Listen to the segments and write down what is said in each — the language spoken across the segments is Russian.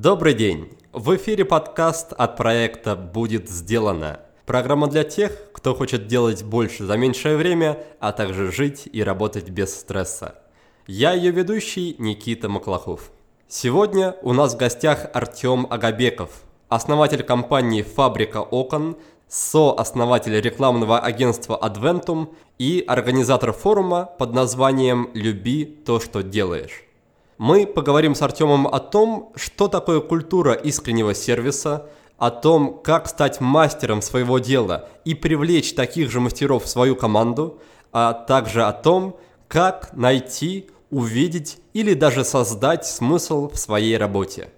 Добрый день! В эфире подкаст от проекта «Будет сделано». Программа для тех, кто хочет делать больше за меньшее время, а также жить и работать без стресса. Я ее ведущий Никита Маклахов. Сегодня у нас в гостях Артем Агабеков, основатель компании «Фабрика окон», сооснователь рекламного агентства Adventum и организатор форума под названием «Люби то, что делаешь». Мы поговорим с Артемом о том, что такое культура искреннего сервиса, о том, как стать мастером своего дела и привлечь таких же мастеров в свою команду, а также о том, как найти, увидеть или даже создать смысл в своей работе.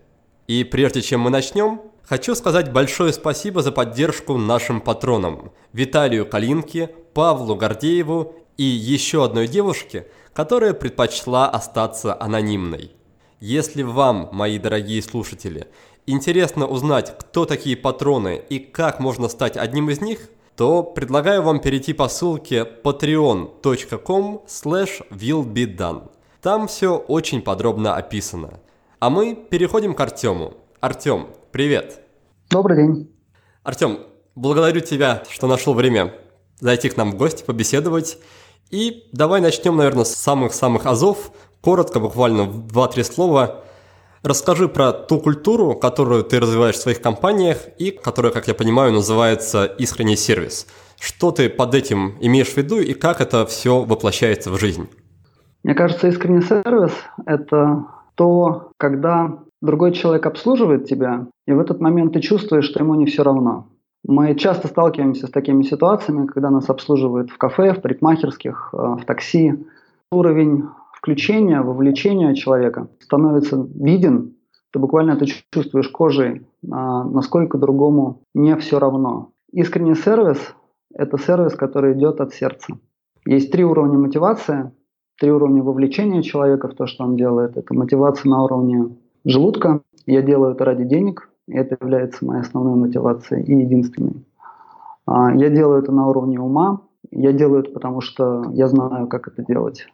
И прежде чем мы начнем, хочу сказать большое спасибо за поддержку нашим патронам Виталию Калинке, Павлу Гордееву и еще одной девушке – которая предпочла остаться анонимной. Если вам, мои дорогие слушатели, интересно узнать, кто такие патроны и как можно стать одним из них, то предлагаю вам перейти по ссылке patreon.com willbedone. Там все очень подробно описано. А мы переходим к Артему. Артем, привет. Добрый день. Артем, благодарю тебя, что нашел время зайти к нам в гости, побеседовать. И давай начнем, наверное, с самых-самых азов. Коротко, буквально в 2-3 слова. Расскажи про ту культуру, которую ты развиваешь в своих компаниях и которая, как я понимаю, называется искренний сервис. Что ты под этим имеешь в виду и как это все воплощается в жизнь? Мне кажется, искренний сервис – это то, когда другой человек обслуживает тебя, и в этот момент ты чувствуешь, что ему не все равно. Мы часто сталкиваемся с такими ситуациями, когда нас обслуживают в кафе, в парикмахерских, э, в такси. Уровень включения, вовлечения человека становится виден, ты буквально это чувствуешь кожей, а насколько другому не все равно. Искренний сервис – это сервис, который идет от сердца. Есть три уровня мотивации, три уровня вовлечения человека в то, что он делает. Это мотивация на уровне желудка. Я делаю это ради денег, это является моей основной мотивацией и единственной. А, я делаю это на уровне ума. Я делаю это потому, что я знаю, как это делать.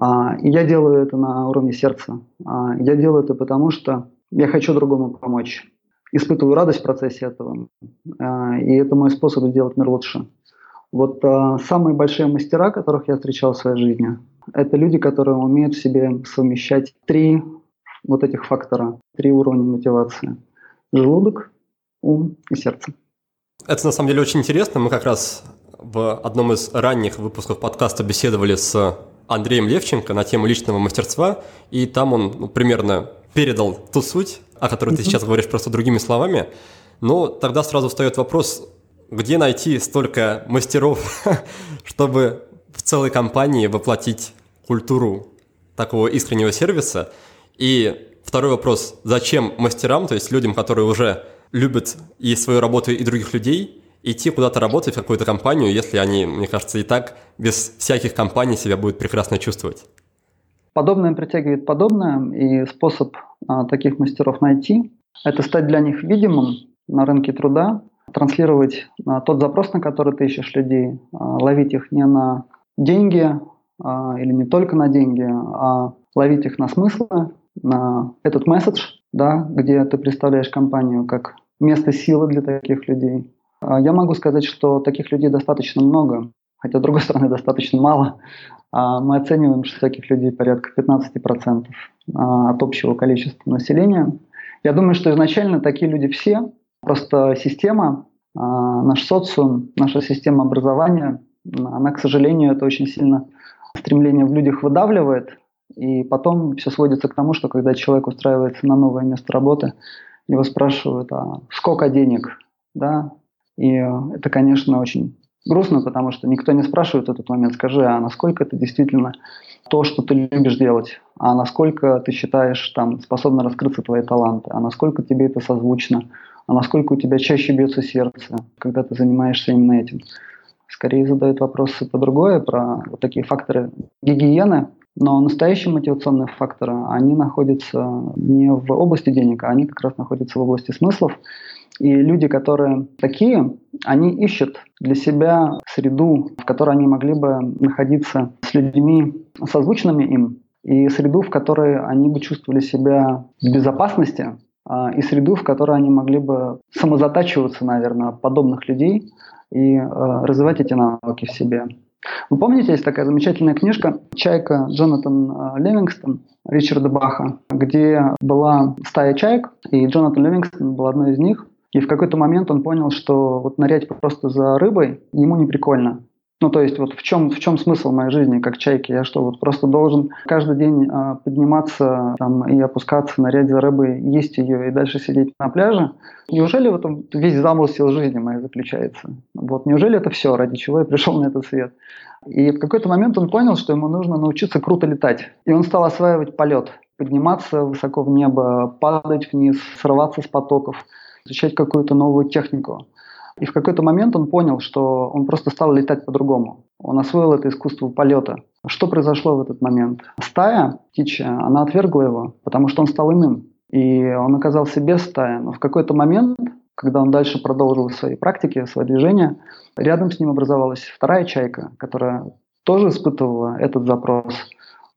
А, и я делаю это на уровне сердца. А, я делаю это потому, что я хочу другому помочь. Испытываю радость в процессе этого. И это мой способ сделать мир лучше. Вот самые большие мастера, которых я встречал в своей жизни, это люди, которые умеют в себе совмещать три вот этих фактора, три уровня мотивации – желудок, ум и сердце. Это на самом деле очень интересно. Мы как раз в одном из ранних выпусков подкаста беседовали с Андреем Левченко на тему личного мастерства, и там он ну, примерно передал ту суть, о которой ты сейчас говоришь просто другими словами. Но тогда сразу встает вопрос, где найти столько мастеров, чтобы в целой компании воплотить культуру такого искреннего сервиса. И Второй вопрос. Зачем мастерам, то есть людям, которые уже любят и свою работу, и других людей, идти куда-то работать в какую-то компанию, если они, мне кажется, и так без всяких компаний себя будут прекрасно чувствовать? Подобное притягивает подобное, и способ а, таких мастеров найти – это стать для них видимым на рынке труда, транслировать а, тот запрос, на который ты ищешь людей, а, ловить их не на деньги а, или не только на деньги, а ловить их на смыслы, на этот месседж, да, где ты представляешь компанию как место силы для таких людей. А, я могу сказать, что таких людей достаточно много, хотя, с другой стороны, достаточно мало. А, мы оцениваем, что таких людей порядка 15% а, от общего количества населения. Я думаю, что изначально такие люди все, просто система, наш социум, наша система образования, она, к сожалению, это очень сильно стремление в людях выдавливает, и потом все сводится к тому, что когда человек устраивается на новое место работы, его спрашивают, а сколько денег, да, и это, конечно, очень грустно, потому что никто не спрашивает в этот момент, скажи, а насколько ты действительно то, что ты любишь делать, а насколько ты считаешь, там, способны раскрыться твои таланты, а насколько тебе это созвучно, а насколько у тебя чаще бьется сердце, когда ты занимаешься именно этим. Скорее задают вопросы по другое, про вот такие факторы гигиены, но настоящие мотивационные факторы, они находятся не в области денег, а они как раз находятся в области смыслов. И люди, которые такие, они ищут для себя среду, в которой они могли бы находиться с людьми, созвучными им, и среду, в которой они бы чувствовали себя в безопасности, а, и среду, в которой они могли бы самозатачиваться, наверное, подобных людей и а, развивать эти навыки в себе. Вы помните, есть такая замечательная книжка «Чайка» Джонатан а, Левингстон Ричарда Баха, где была стая чаек, и Джонатан Левингстон был одной из них. И в какой-то момент он понял, что вот нырять просто за рыбой ему не прикольно. Ну, то есть, вот в чем, в чем смысл моей жизни, как чайки? Я что, вот просто должен каждый день э, подниматься там, и опускаться, нырять за рыбой, есть ее и дальше сидеть на пляже? Неужели в этом весь замысел жизни моей заключается? Вот, неужели это все, ради чего я пришел на этот свет? И в какой-то момент он понял, что ему нужно научиться круто летать. И он стал осваивать полет, подниматься высоко в небо, падать вниз, срываться с потоков, изучать какую-то новую технику. И в какой-то момент он понял, что он просто стал летать по-другому. Он освоил это искусство полета. Что произошло в этот момент? Стая птичья, она отвергла его, потому что он стал иным. И он оказался без стаи. Но в какой-то момент, когда он дальше продолжил свои практики, свои движения, рядом с ним образовалась вторая чайка, которая тоже испытывала этот запрос.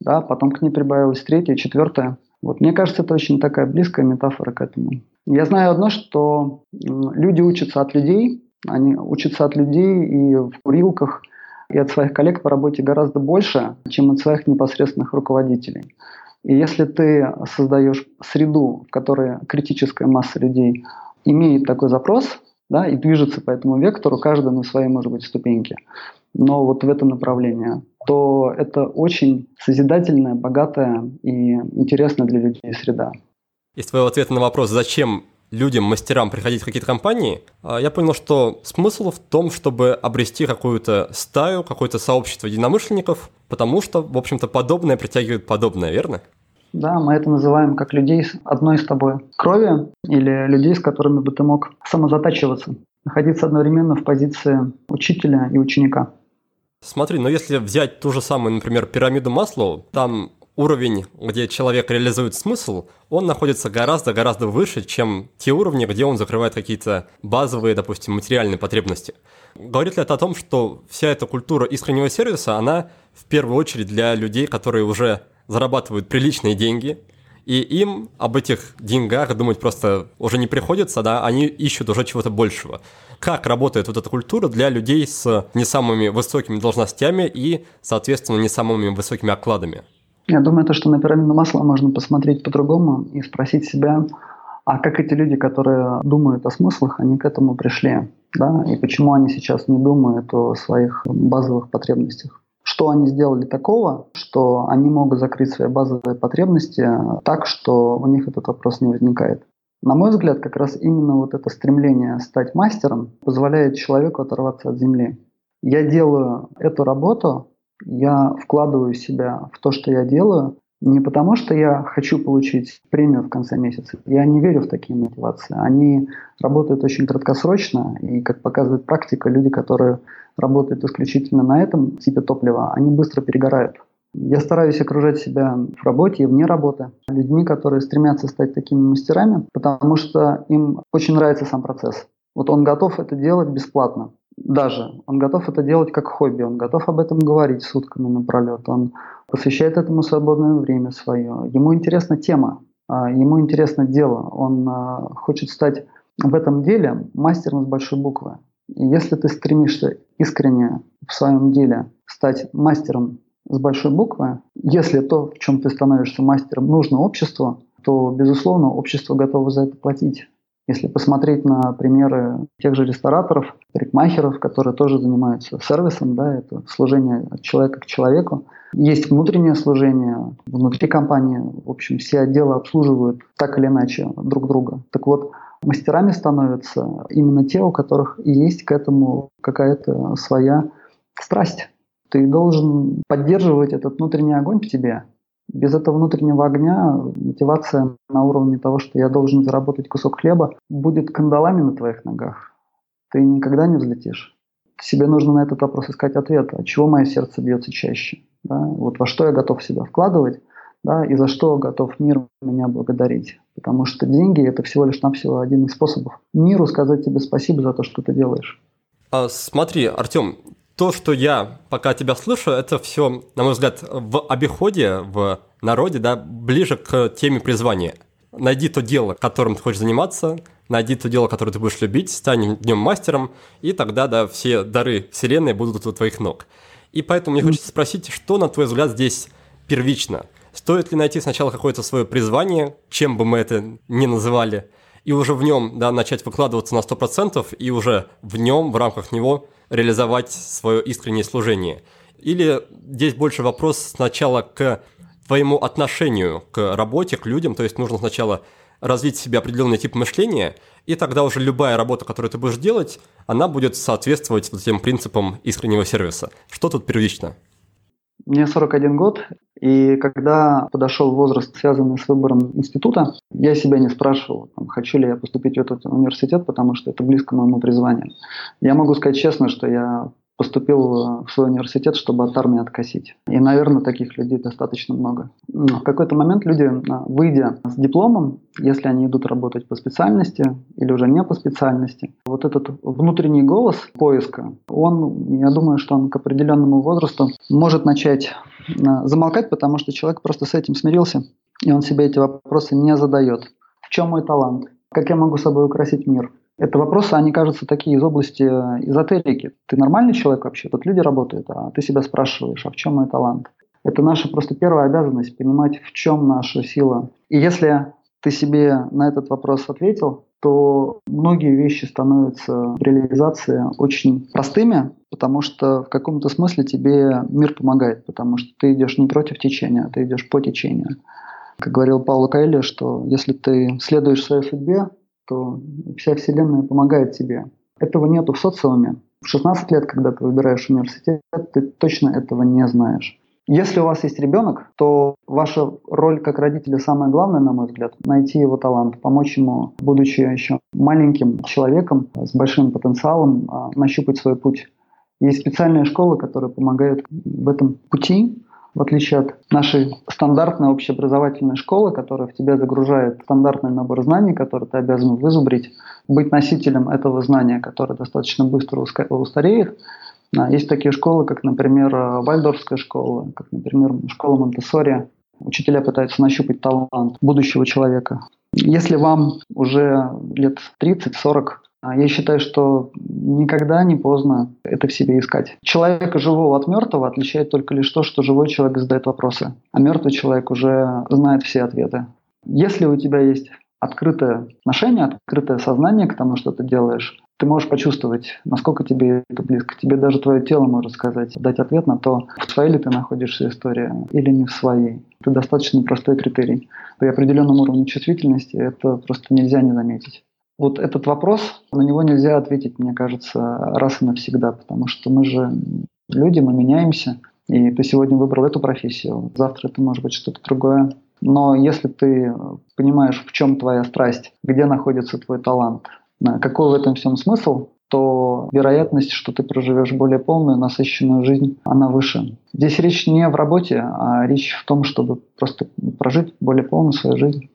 Да, потом к ней прибавилась третья, четвертая. Вот мне кажется, это очень такая близкая метафора к этому. Я знаю одно, что люди учатся от людей, они учатся от людей и в курилках, и от своих коллег по работе гораздо больше, чем от своих непосредственных руководителей. И если ты создаешь среду, в которой критическая масса людей имеет такой запрос, да, и движется по этому вектору, каждый на своей, может быть, ступеньке, но вот в этом направлении, то это очень созидательная, богатая и интересная для людей среда. Из твоего ответа на вопрос, зачем людям, мастерам приходить в какие-то компании, а, я понял, что смысл в том, чтобы обрести какую-то стаю, какое-то сообщество единомышленников, потому что, в общем-то, подобное притягивает подобное, верно? Да, мы это называем как людей одной с тобой крови или людей, с которыми бы ты мог самозатачиваться, находиться одновременно в позиции учителя и ученика. Смотри, но если взять ту же самую, например, пирамиду Маслоу, там уровень, где человек реализует смысл, он находится гораздо-гораздо выше, чем те уровни, где он закрывает какие-то базовые, допустим, материальные потребности. Говорит ли это о том, что вся эта культура искреннего сервиса, она в первую очередь для людей, которые уже зарабатывают приличные деньги, и им об этих деньгах думать просто уже не приходится, да, они ищут уже чего-то большего. Как работает вот эта культура для людей с не самыми высокими должностями и, соответственно, не самыми высокими окладами? Я думаю, то, что на пирамиду масла можно посмотреть по-другому и спросить себя, а как эти люди, которые думают о смыслах, они к этому пришли, да, и почему они сейчас не думают о своих базовых потребностях. Что они сделали такого, что они могут закрыть свои базовые потребности так, что у них этот вопрос не возникает. На мой взгляд, как раз именно вот это стремление стать мастером позволяет человеку оторваться от земли. Я делаю эту работу я вкладываю себя в то, что я делаю, не потому, что я хочу получить премию в конце месяца. Я не верю в такие мотивации. Они работают очень краткосрочно, и, как показывает практика, люди, которые работают исключительно на этом типе топлива, они быстро перегорают. Я стараюсь окружать себя в работе и вне работы людьми, которые стремятся стать такими мастерами, потому что им очень нравится сам процесс. Вот он готов это делать бесплатно даже. Он готов это делать как хобби, он готов об этом говорить сутками напролет, он посвящает этому свободное время свое. Ему интересна тема, а, ему интересно дело, он а, хочет стать в этом деле мастером с большой буквы. И если ты стремишься искренне в своем деле стать мастером с большой буквы, если то, в чем ты становишься мастером, нужно обществу, то, безусловно, общество готово за это платить. Если посмотреть на примеры тех же рестораторов, парикмахеров, которые тоже занимаются сервисом, да, это служение от человека к человеку. Есть внутреннее служение внутри компании. В общем, все отделы обслуживают так или иначе друг друга. Так вот, мастерами становятся именно те, у которых есть к этому какая-то своя страсть. Ты должен поддерживать этот внутренний огонь в тебе. Без этого внутреннего огня мотивация на уровне того, что я должен заработать кусок хлеба, будет кандалами на твоих ногах. Ты никогда не взлетишь. Себе нужно на этот вопрос искать ответ. От чего мое сердце бьется чаще? Да? Вот во что я готов себя вкладывать, да, и за что готов мир меня благодарить. Потому что деньги – это всего лишь навсего один из способов миру сказать тебе спасибо за то, что ты делаешь. А, смотри, Артем, то, что я пока тебя слышу, это все, на мой взгляд, в обиходе, в народе, да, ближе к теме призвания. Найди то дело, которым ты хочешь заниматься, найди то дело, которое ты будешь любить, стань днем мастером, и тогда, да, все дары вселенной будут у твоих ног. И поэтому мне хочется спросить, что, на твой взгляд, здесь первично? Стоит ли найти сначала какое-то свое призвание, чем бы мы это ни называли, и уже в нем да, начать выкладываться на 100% и уже в нем, в рамках него реализовать свое искреннее служение? Или здесь больше вопрос сначала к твоему отношению к работе, к людям, то есть нужно сначала развить в себе определенный тип мышления, и тогда уже любая работа, которую ты будешь делать, она будет соответствовать вот тем принципам искреннего сервиса. Что тут первично? Мне 41 год, и когда подошел возраст, связанный с выбором института, я себя не спрашивал, там, хочу ли я поступить в этот университет, потому что это близко моему призванию. Я могу сказать честно, что я поступил э, в свой университет, чтобы от армии откосить. И, наверное, таких людей достаточно много. Но в какой-то момент люди, э, выйдя с дипломом, если они идут работать по специальности или уже не по специальности, вот этот внутренний голос поиска, он, я думаю, что он к определенному возрасту может начать э, замолкать, потому что человек просто с этим смирился, и он себе эти вопросы не задает. В чем мой талант? Как я могу собой украсить мир? Это вопросы, они кажутся такие из области э, эзотерики. Ты нормальный человек вообще? Тут люди работают, а ты себя спрашиваешь, а в чем мой талант? Это наша просто первая обязанность, понимать, в чем наша сила. И если ты себе на этот вопрос ответил, то многие вещи становятся в реализации очень простыми, потому что в каком-то смысле тебе мир помогает, потому что ты идешь не против течения, ты идешь по течению. Как говорил Пауло Каэльо, что если ты следуешь своей судьбе, то вся Вселенная помогает тебе. Этого нету в социуме. В 16 лет, когда ты выбираешь университет, ты точно этого не знаешь. Если у вас есть ребенок, то ваша роль как родителя самая главная, на мой взгляд, найти его талант, помочь ему, будучи еще маленьким человеком с большим потенциалом, а, нащупать свой путь. Есть специальные школы, которые помогают в этом пути в отличие от нашей стандартной общеобразовательной школы, которая в тебя загружает стандартный набор знаний, который ты обязан вызубрить, быть носителем этого знания, которое достаточно быстро устареет. Есть такие школы, как, например, Вальдорфская школа, как, например, школа Монтессори. Учителя пытаются нащупать талант будущего человека. Если вам уже лет 30-40, а я считаю, что никогда не поздно это в себе искать. Человека живого от мертвого отличает только лишь то, что живой человек задает вопросы, а мертвый человек уже знает все ответы. Если у тебя есть открытое отношение, открытое сознание к тому, что ты делаешь, ты можешь почувствовать, насколько тебе это близко. Тебе даже твое тело может сказать, дать ответ на то, в своей ли ты находишься история или не в своей. Это достаточно простой критерий. При определенном уровне чувствительности это просто нельзя не заметить. Вот этот вопрос, на него нельзя ответить, мне кажется, раз и навсегда, потому что мы же люди, мы меняемся, и ты сегодня выбрал эту профессию, завтра это может быть что-то другое. Но если ты понимаешь, в чем твоя страсть, где находится твой талант, какой в этом всем смысл, то вероятность, что ты проживешь более полную, насыщенную жизнь, она выше. Здесь речь не в работе, а речь в том, чтобы просто прожить более полную свою жизнь.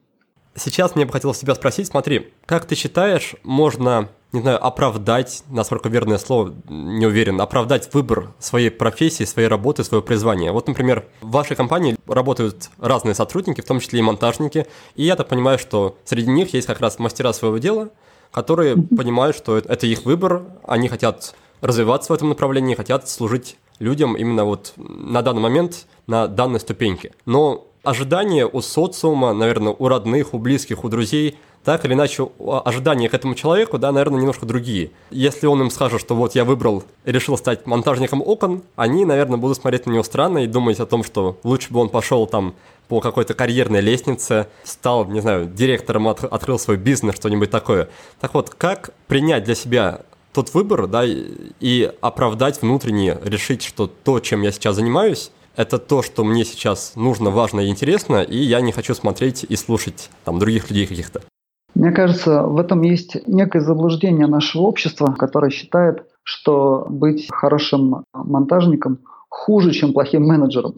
Сейчас мне бы хотелось тебя спросить, смотри, как ты считаешь, можно, не знаю, оправдать, насколько верное слово, не уверен, оправдать выбор своей профессии, своей работы, своего призвания? Вот, например, в вашей компании работают разные сотрудники, в том числе и монтажники, и я так понимаю, что среди них есть как раз мастера своего дела, которые понимают, что это их выбор, они хотят развиваться в этом направлении, хотят служить людям именно вот на данный момент, на данной ступеньке. Но ожидания у социума, наверное, у родных, у близких, у друзей, так или иначе, ожидания к этому человеку, да, наверное, немножко другие. Если он им скажет, что вот я выбрал, решил стать монтажником окон, они, наверное, будут смотреть на него странно и думать о том, что лучше бы он пошел там по какой-то карьерной лестнице, стал, не знаю, директором, от, открыл свой бизнес, что-нибудь такое. Так вот, как принять для себя тот выбор, да, и оправдать внутренне, решить, что то, чем я сейчас занимаюсь, это то, что мне сейчас нужно, важно и интересно, и я не хочу смотреть и слушать там других людей каких-то. Мне кажется, в этом есть некое заблуждение нашего общества, которое считает, что быть хорошим монтажником хуже, чем плохим менеджером.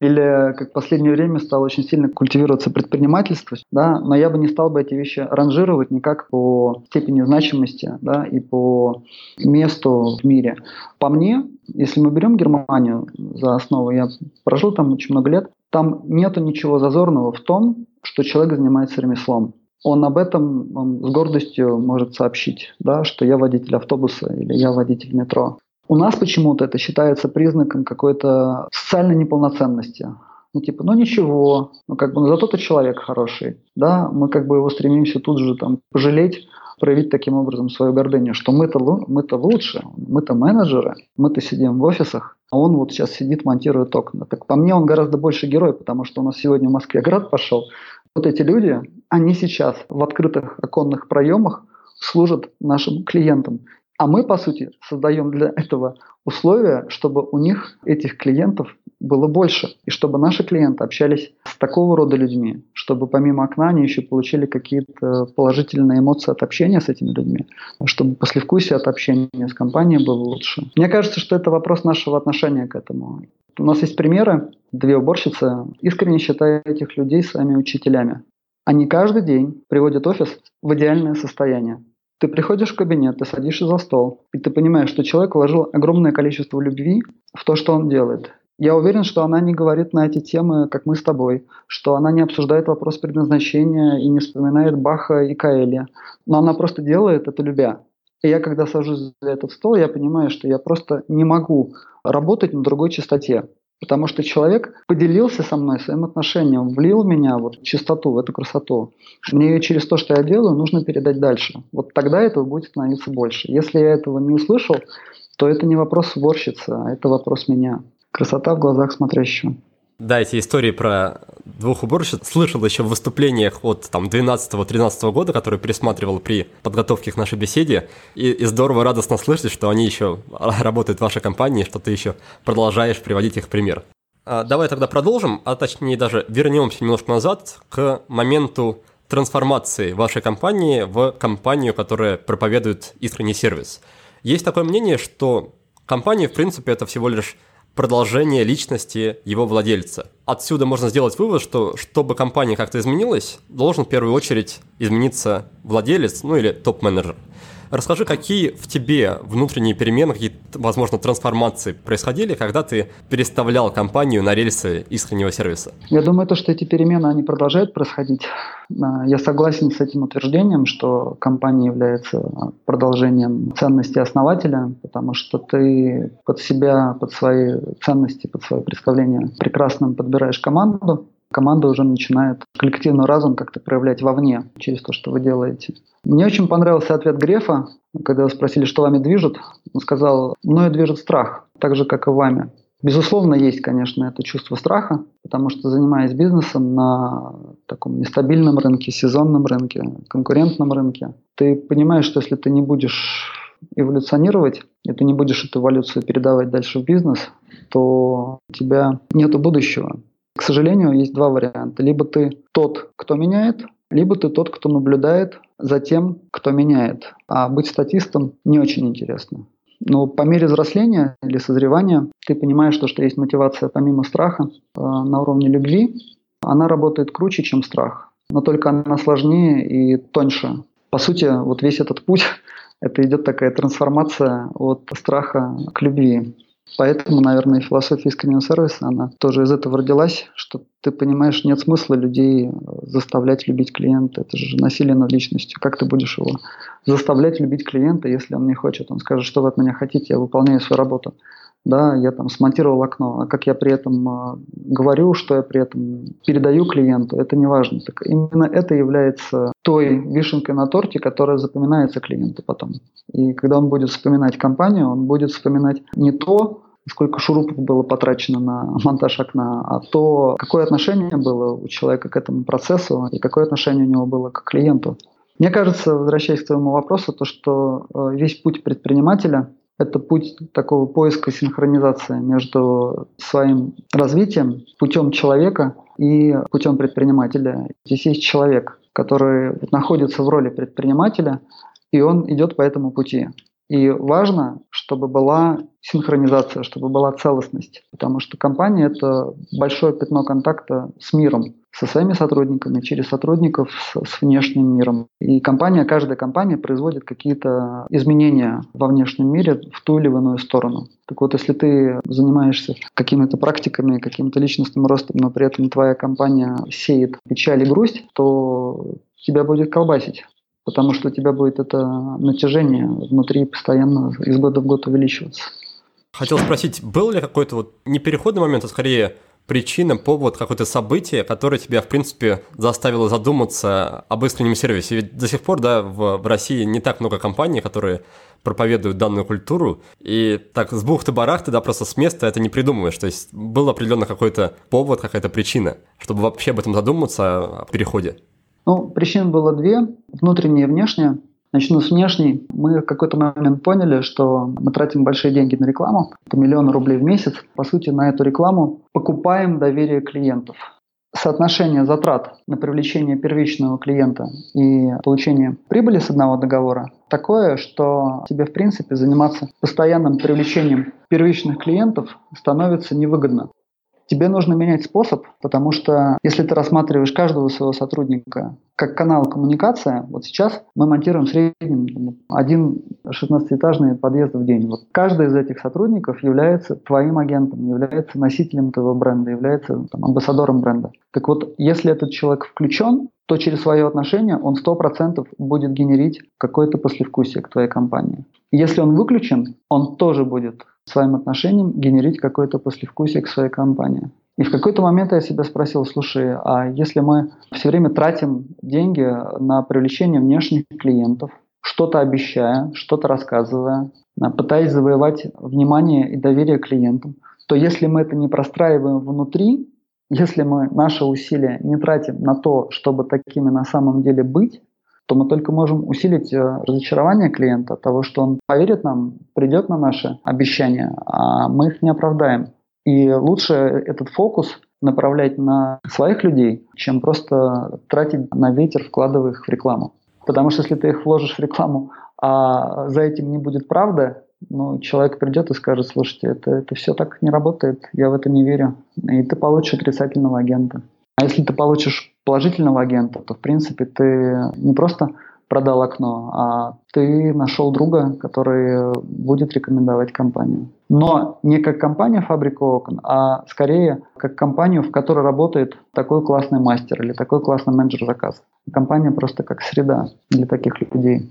Или, как в последнее время стало очень сильно культивироваться предпринимательство, да, но я бы не стал бы эти вещи ранжировать никак по степени значимости да, и по месту в мире. По мне, если мы берем Германию за основу, я прожил там очень много лет, там нету ничего зазорного в том, что человек занимается ремеслом. Он об этом он с гордостью может сообщить, да, что я водитель автобуса или я водитель метро. У нас почему-то это считается признаком какой-то социальной неполноценности. Ну, типа, ну ничего, ну как бы, ну зато ты человек хороший, да, мы как бы его стремимся тут же там пожалеть, проявить таким образом свою гордыню, что мы-то, мы-то лучше, мы-то менеджеры, мы-то сидим в офисах, а он вот сейчас сидит, монтирует окна. Так по мне он гораздо больше герой, потому что у нас сегодня в Москве град пошел. Вот эти люди, они сейчас в открытых оконных проемах служат нашим клиентам. А мы, по сути, создаем для этого условия, чтобы у них, этих клиентов, было больше. И чтобы наши клиенты общались с такого рода людьми, чтобы помимо окна они еще получили какие-то положительные эмоции от общения с этими людьми, чтобы послевкусие от общения с компанией было лучше. Мне кажется, что это вопрос нашего отношения к этому. У нас есть примеры. Две уборщицы искренне считают этих людей своими учителями. Они каждый день приводят офис в идеальное состояние. Ты приходишь в кабинет, ты садишься за стол, и ты понимаешь, что человек вложил огромное количество любви в то, что он делает. Я уверен, что она не говорит на эти темы, как мы с тобой, что она не обсуждает вопрос предназначения и не вспоминает Баха и Каэля, но она просто делает это любя. И я, когда сажусь за этот стол, я понимаю, что я просто не могу работать на другой частоте. Потому что человек поделился со мной своим отношением, влил меня вот чистоту, в эту красоту. Мне ее через то, что я делаю, нужно передать дальше. Вот тогда этого будет становиться больше. Если я этого не услышал, то это не вопрос уборщицы, а это вопрос меня. Красота в глазах смотрящего. Да, эти истории про двух уборщиц слышал еще в выступлениях от там 12-13 года, которые пересматривал при подготовке к нашей беседе. И, и здорово, радостно слышать, что они еще работают в вашей компании, что ты еще продолжаешь приводить их в пример. А, давай тогда продолжим, а точнее даже вернемся немножко назад к моменту трансформации вашей компании в компанию, которая проповедует искренний сервис. Есть такое мнение, что компания, в принципе, это всего лишь продолжение личности его владельца. Отсюда можно сделать вывод, что чтобы компания как-то изменилась, должен в первую очередь измениться владелец, ну или топ-менеджер. Расскажи, какие в тебе внутренние перемены, какие, возможно, трансформации происходили, когда ты переставлял компанию на рельсы искреннего сервиса? Я думаю, то, что эти перемены, они продолжают происходить. А, я согласен с этим утверждением, что компания является продолжением ценностей основателя, потому что ты под себя, под свои ценности, под свое представление прекрасно подбираешь команду, команда уже начинает коллективный разум как-то проявлять вовне, через то, что вы делаете. Мне очень понравился ответ Грефа, когда спросили, что вами движет. Он сказал, мною движет страх, так же, как и вами. Безусловно, есть, конечно, это чувство страха, потому что занимаясь бизнесом на таком нестабильном рынке, сезонном рынке, конкурентном рынке, ты понимаешь, что если ты не будешь эволюционировать, и ты не будешь эту эволюцию передавать дальше в бизнес, то у тебя нет будущего. К сожалению, есть два варианта. Либо ты тот, кто меняет, либо ты тот, кто наблюдает за тем, кто меняет. А быть статистом не очень интересно. Но по мере взросления или созревания ты понимаешь, что, что есть мотивация помимо страха э, на уровне любви. Она работает круче, чем страх. Но только она сложнее и тоньше. По сути, вот весь этот путь, это идет такая трансформация от страха к любви. Поэтому, наверное, философия искреннего сервиса, она тоже из этого родилась, что ты понимаешь, нет смысла людей заставлять любить клиента. Это же насилие над личностью. Как ты будешь его заставлять любить клиента, если он не хочет? Он скажет, что вы от меня хотите, я выполняю свою работу. Да, я там смонтировал окно, а как я при этом э, говорю, что я при этом передаю клиенту, это не важно. Так именно это является той вишенкой на торте, которая запоминается клиенту потом. И когда он будет вспоминать компанию, он будет вспоминать не то, сколько шурупов было потрачено на монтаж окна, а то, какое отношение было у человека к этому процессу и какое отношение у него было к клиенту. Мне кажется, возвращаясь к твоему вопросу, то, что э, весь путь предпринимателя – это путь такого поиска синхронизации между своим развитием, путем человека и путем предпринимателя. Здесь есть человек, который находится в роли предпринимателя, и он идет по этому пути. И важно, чтобы была синхронизация, чтобы была целостность, потому что компания – это большое пятно контакта с миром, со своими сотрудниками, через сотрудников с, с внешним миром. И компания, каждая компания производит какие-то изменения во внешнем мире в ту или в иную сторону. Так вот, если ты занимаешься какими-то практиками, каким-то личностным ростом, но при этом твоя компания сеет печаль и грусть, то тебя будет колбасить потому что у тебя будет это натяжение внутри постоянно из года в год увеличиваться. Хотел спросить, был ли какой-то вот не переходный момент, а скорее причина, повод, какое-то событие, которое тебя, в принципе, заставило задуматься об искреннем сервисе? Ведь до сих пор, да, в, в России не так много компаний, которые проповедуют данную культуру, и так с бухты-барахты, да, просто с места это не придумываешь. То есть был определенно какой-то повод, какая-то причина, чтобы вообще об этом задуматься, о переходе. Ну, причин было две, внутренняя и внешняя. Начну с внешней. Мы в какой-то момент поняли, что мы тратим большие деньги на рекламу, это миллионы рублей в месяц. По сути, на эту рекламу покупаем доверие клиентов. Соотношение затрат на привлечение первичного клиента и получение прибыли с одного договора такое, что тебе, в принципе, заниматься постоянным привлечением первичных клиентов становится невыгодно. Тебе нужно менять способ, потому что если ты рассматриваешь каждого своего сотрудника как канал коммуникации, вот сейчас мы монтируем в среднем один 16-этажный подъезд в день. Вот каждый из этих сотрудников является твоим агентом, является носителем твоего бренда, является там, амбассадором бренда. Так вот, если этот человек включен, то через свое отношение он 100% будет генерить какое-то послевкусие к твоей компании. Если он выключен, он тоже будет своим отношением генерить какое-то послевкусие к своей компании. И в какой-то момент я себя спросил, слушай, а если мы все время тратим деньги на привлечение внешних клиентов, что-то обещая, что-то рассказывая, пытаясь завоевать внимание и доверие клиентам, то если мы это не простраиваем внутри, если мы наши усилия не тратим на то, чтобы такими на самом деле быть, то мы только можем усилить э, разочарование клиента того, что он поверит нам, придет на наши обещания, а мы их не оправдаем. И лучше этот фокус направлять на своих людей, чем просто тратить на ветер, вкладывая их в рекламу. Потому что если ты их вложишь в рекламу, а за этим не будет правда, ну, человек придет и скажет, слушайте, это, это все так не работает, я в это не верю. И ты получишь отрицательного агента. А если ты получишь положительного агента, то, в принципе, ты не просто продал окно, а ты нашел друга, который будет рекомендовать компанию. Но не как компания фабрика окон, а скорее как компанию, в которой работает такой классный мастер или такой классный менеджер заказ. Компания просто как среда для таких людей.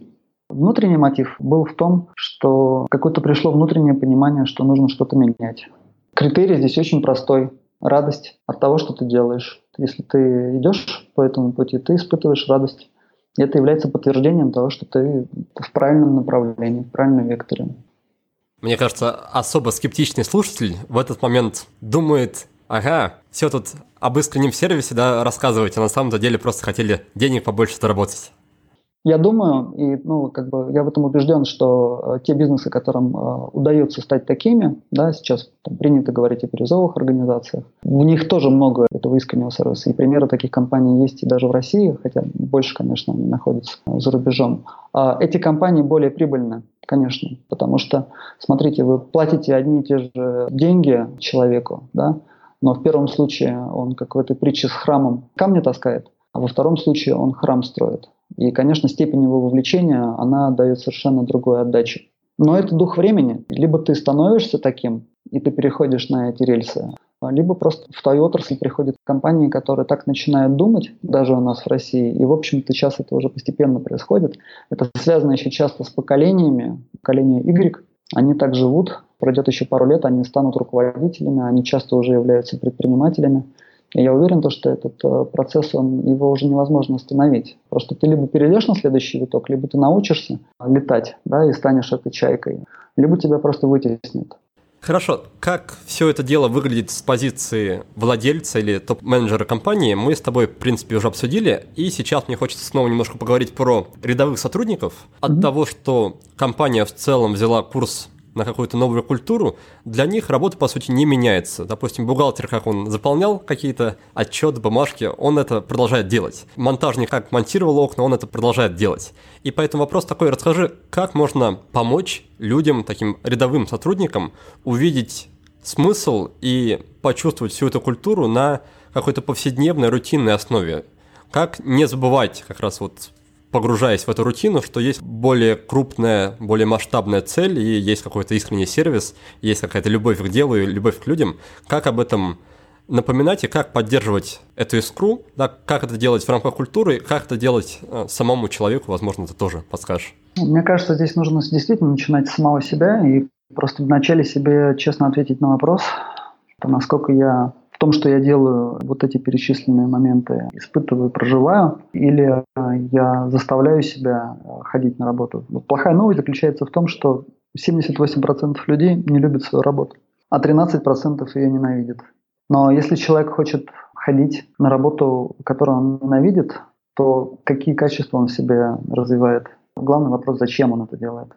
Внутренний мотив был в том, что какое-то пришло внутреннее понимание, что нужно что-то менять. Критерий здесь очень простой радость от того, что ты делаешь. Если ты идешь по этому пути, ты испытываешь радость. И это является подтверждением того, что ты в правильном направлении, в правильном векторе. Мне кажется, особо скептичный слушатель в этот момент думает, ага, все тут об искреннем сервисе да, рассказываете, а на самом деле просто хотели денег побольше заработать. Я думаю, и ну, как бы я в этом убежден, что э, те бизнесы, которым э, удается стать такими, да, сейчас там, принято говорить о бирюзовых организациях, в них тоже много этого искреннего сервиса. И примеры таких компаний есть и даже в России, хотя больше, конечно, они находятся за рубежом. А эти компании более прибыльны, конечно, потому что, смотрите, вы платите одни и те же деньги человеку, да, но в первом случае он, как в этой притче с храмом, камни таскает, а во втором случае он храм строит. И, конечно, степень его вовлечения, она дает совершенно другую отдачу. Но это дух времени. Либо ты становишься таким, и ты переходишь на эти рельсы, либо просто в твою отрасль приходят компании, которые так начинают думать, даже у нас в России, и, в общем-то, сейчас это уже постепенно происходит. Это связано еще часто с поколениями. Поколение Y, они так живут, пройдет еще пару лет, они станут руководителями, они часто уже являются предпринимателями. Я уверен, то, что этот э, процесс, он, его уже невозможно остановить. Просто ты либо перейдешь на следующий виток, либо ты научишься летать да, и станешь этой чайкой, либо тебя просто вытеснит. Хорошо, как все это дело выглядит с позиции владельца или топ-менеджера компании, мы с тобой, в принципе, уже обсудили, и сейчас мне хочется снова немножко поговорить про рядовых сотрудников. От mm-hmm. того, что компания в целом взяла курс на какую-то новую культуру, для них работа, по сути, не меняется. Допустим, бухгалтер, как он заполнял какие-то отчеты, бумажки, он это продолжает делать. Монтажник, как монтировал окна, он это продолжает делать. И поэтому вопрос такой, расскажи, как можно помочь людям, таким рядовым сотрудникам, увидеть смысл и почувствовать всю эту культуру на какой-то повседневной, рутинной основе. Как не забывать как раз вот погружаясь в эту рутину, что есть более крупная, более масштабная цель, и есть какой-то искренний сервис, есть какая-то любовь к делу и любовь к людям. Как об этом напоминать и как поддерживать эту искру, да, как это делать в рамках культуры, как это делать э, самому человеку, возможно, ты тоже подскажешь. Мне кажется, здесь нужно действительно начинать с самого себя и просто вначале себе честно ответить на вопрос, насколько я том, что я делаю вот эти перечисленные моменты, испытываю, проживаю, или я заставляю себя ходить на работу. Плохая новость заключается в том, что 78% людей не любят свою работу, а 13% ее ненавидят. Но если человек хочет ходить на работу, которую он ненавидит, то какие качества он в себе развивает? Главный вопрос, зачем он это делает?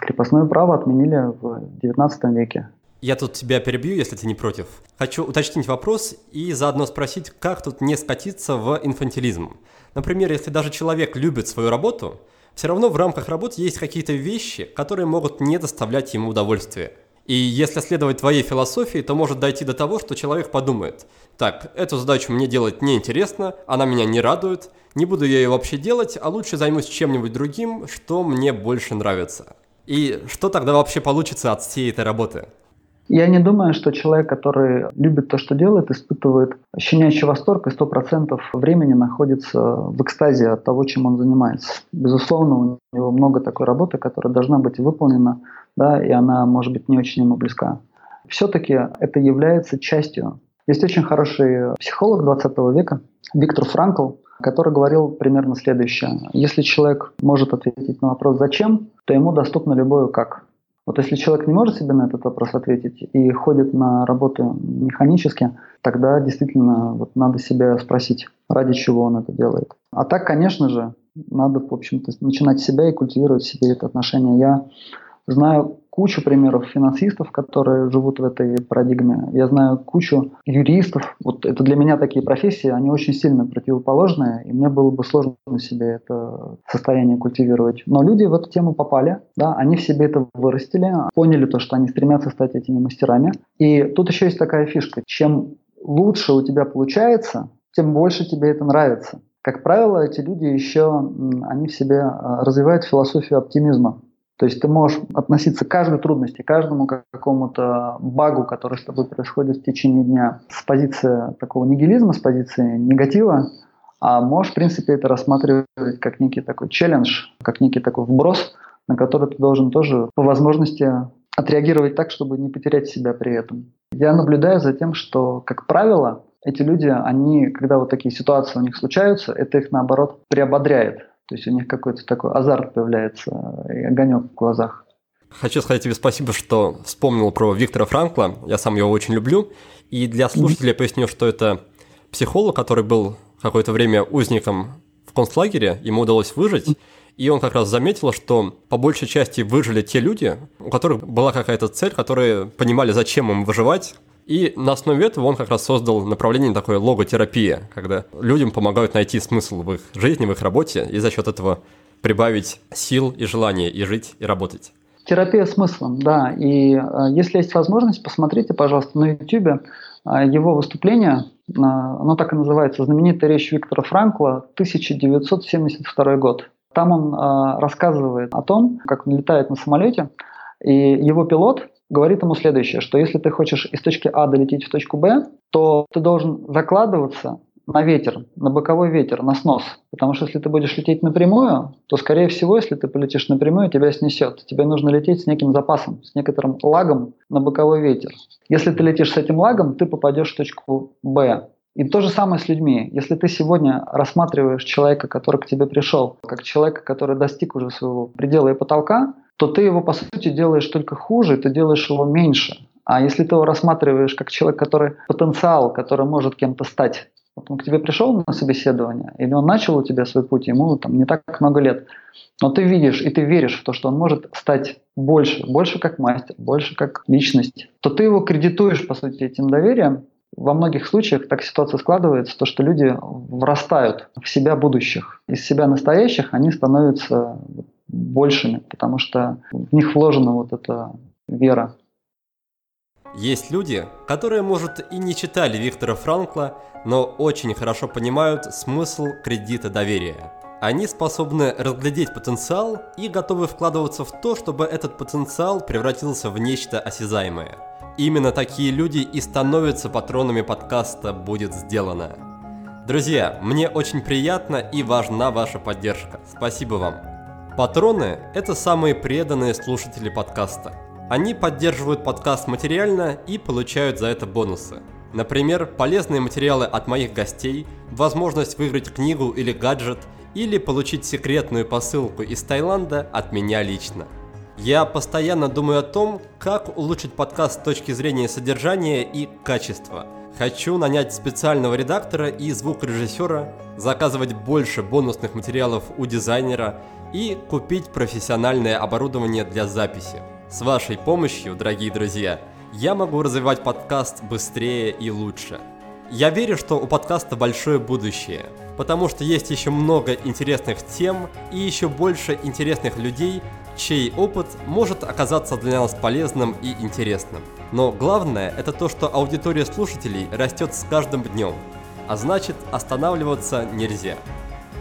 Крепостное право отменили в XIX веке. Я тут тебя перебью, если ты не против. Хочу уточнить вопрос и заодно спросить, как тут не скатиться в инфантилизм. Например, если даже человек любит свою работу, все равно в рамках работы есть какие-то вещи, которые могут не доставлять ему удовольствия. И если следовать твоей философии, то может дойти до того, что человек подумает, так, эту задачу мне делать неинтересно, она меня не радует, не буду я ее вообще делать, а лучше займусь чем-нибудь другим, что мне больше нравится. И что тогда вообще получится от всей этой работы? Я не думаю, что человек, который любит то, что делает, испытывает щенячий восторг и сто процентов времени находится в экстазе от того, чем он занимается. Безусловно, у него много такой работы, которая должна быть выполнена, да, и она может быть не очень ему близка. Все-таки это является частью. Есть очень хороший психолог 20 века, Виктор Франкл, который говорил примерно следующее. Если человек может ответить на вопрос «зачем?», то ему доступно любое «как». Вот если человек не может себе на этот вопрос ответить и ходит на работу механически, тогда действительно вот надо себя спросить, ради чего он это делает. А так, конечно же, надо, в общем-то, начинать себя и культивировать себе это отношение. Я знаю кучу примеров финансистов, которые живут в этой парадигме. Я знаю кучу юристов. Вот это для меня такие профессии, они очень сильно противоположные, и мне было бы сложно себе это состояние культивировать. Но люди в эту тему попали, да, они в себе это вырастили, поняли то, что они стремятся стать этими мастерами. И тут еще есть такая фишка. Чем лучше у тебя получается, тем больше тебе это нравится. Как правило, эти люди еще, они в себе а, развивают философию оптимизма. То есть ты можешь относиться к каждой трудности, к каждому какому-то багу, который с тобой происходит в течение дня, с позиции такого нигилизма, с позиции негатива, а можешь, в принципе, это рассматривать как некий такой челлендж, как некий такой вброс, на который ты должен тоже по возможности отреагировать так, чтобы не потерять себя при этом. Я наблюдаю за тем, что, как правило, эти люди, они, когда вот такие ситуации у них случаются, это их, наоборот, приободряет. То есть у них какой-то такой азарт появляется и огонек в глазах. Хочу сказать тебе спасибо, что вспомнил про Виктора Франкла. Я сам его очень люблю. И для слушателей поясню, что это психолог, который был какое-то время узником в концлагере, ему удалось выжить. И он как раз заметил, что по большей части выжили те люди, у которых была какая-то цель, которые понимали, зачем им выживать, и на основе этого он как раз создал направление такое логотерапия, когда людям помогают найти смысл в их жизни, в их работе, и за счет этого прибавить сил и желания и жить, и работать. Терапия смыслом, да. И э, если есть возможность, посмотрите, пожалуйста, на YouTube э, его выступление. Э, оно так и называется «Знаменитая речь Виктора Франкла, 1972 год». Там он э, рассказывает о том, как он летает на самолете, и его пилот говорит ему следующее, что если ты хочешь из точки А долететь в точку Б, то ты должен закладываться на ветер, на боковой ветер, на снос. Потому что если ты будешь лететь напрямую, то, скорее всего, если ты полетишь напрямую, тебя снесет. Тебе нужно лететь с неким запасом, с некоторым лагом на боковой ветер. Если ты летишь с этим лагом, ты попадешь в точку Б. И то же самое с людьми. Если ты сегодня рассматриваешь человека, который к тебе пришел, как человека, который достиг уже своего предела и потолка, то ты его, по сути, делаешь только хуже, ты делаешь его меньше. А если ты его рассматриваешь как человек, который потенциал, который может кем-то стать, вот он к тебе пришел на собеседование, или он начал у тебя свой путь, ему там не так много лет, но ты видишь и ты веришь в то, что он может стать больше, больше как мастер, больше как личность, то ты его кредитуешь, по сути, этим доверием. Во многих случаях так ситуация складывается, то, что люди врастают в себя будущих. Из себя настоящих они становятся большими, потому что в них вложена вот эта вера. Есть люди, которые, может, и не читали Виктора Франкла, но очень хорошо понимают смысл кредита доверия. Они способны разглядеть потенциал и готовы вкладываться в то, чтобы этот потенциал превратился в нечто осязаемое. Именно такие люди и становятся патронами подкаста «Будет сделано». Друзья, мне очень приятно и важна ваша поддержка. Спасибо вам. Патроны – это самые преданные слушатели подкаста. Они поддерживают подкаст материально и получают за это бонусы. Например, полезные материалы от моих гостей, возможность выиграть книгу или гаджет, или получить секретную посылку из Таиланда от меня лично. Я постоянно думаю о том, как улучшить подкаст с точки зрения содержания и качества. Хочу нанять специального редактора и звукорежиссера, заказывать больше бонусных материалов у дизайнера и купить профессиональное оборудование для записи. С вашей помощью, дорогие друзья, я могу развивать подкаст быстрее и лучше. Я верю, что у подкаста большое будущее, потому что есть еще много интересных тем и еще больше интересных людей, чей опыт может оказаться для нас полезным и интересным. Но главное это то, что аудитория слушателей растет с каждым днем, а значит останавливаться нельзя.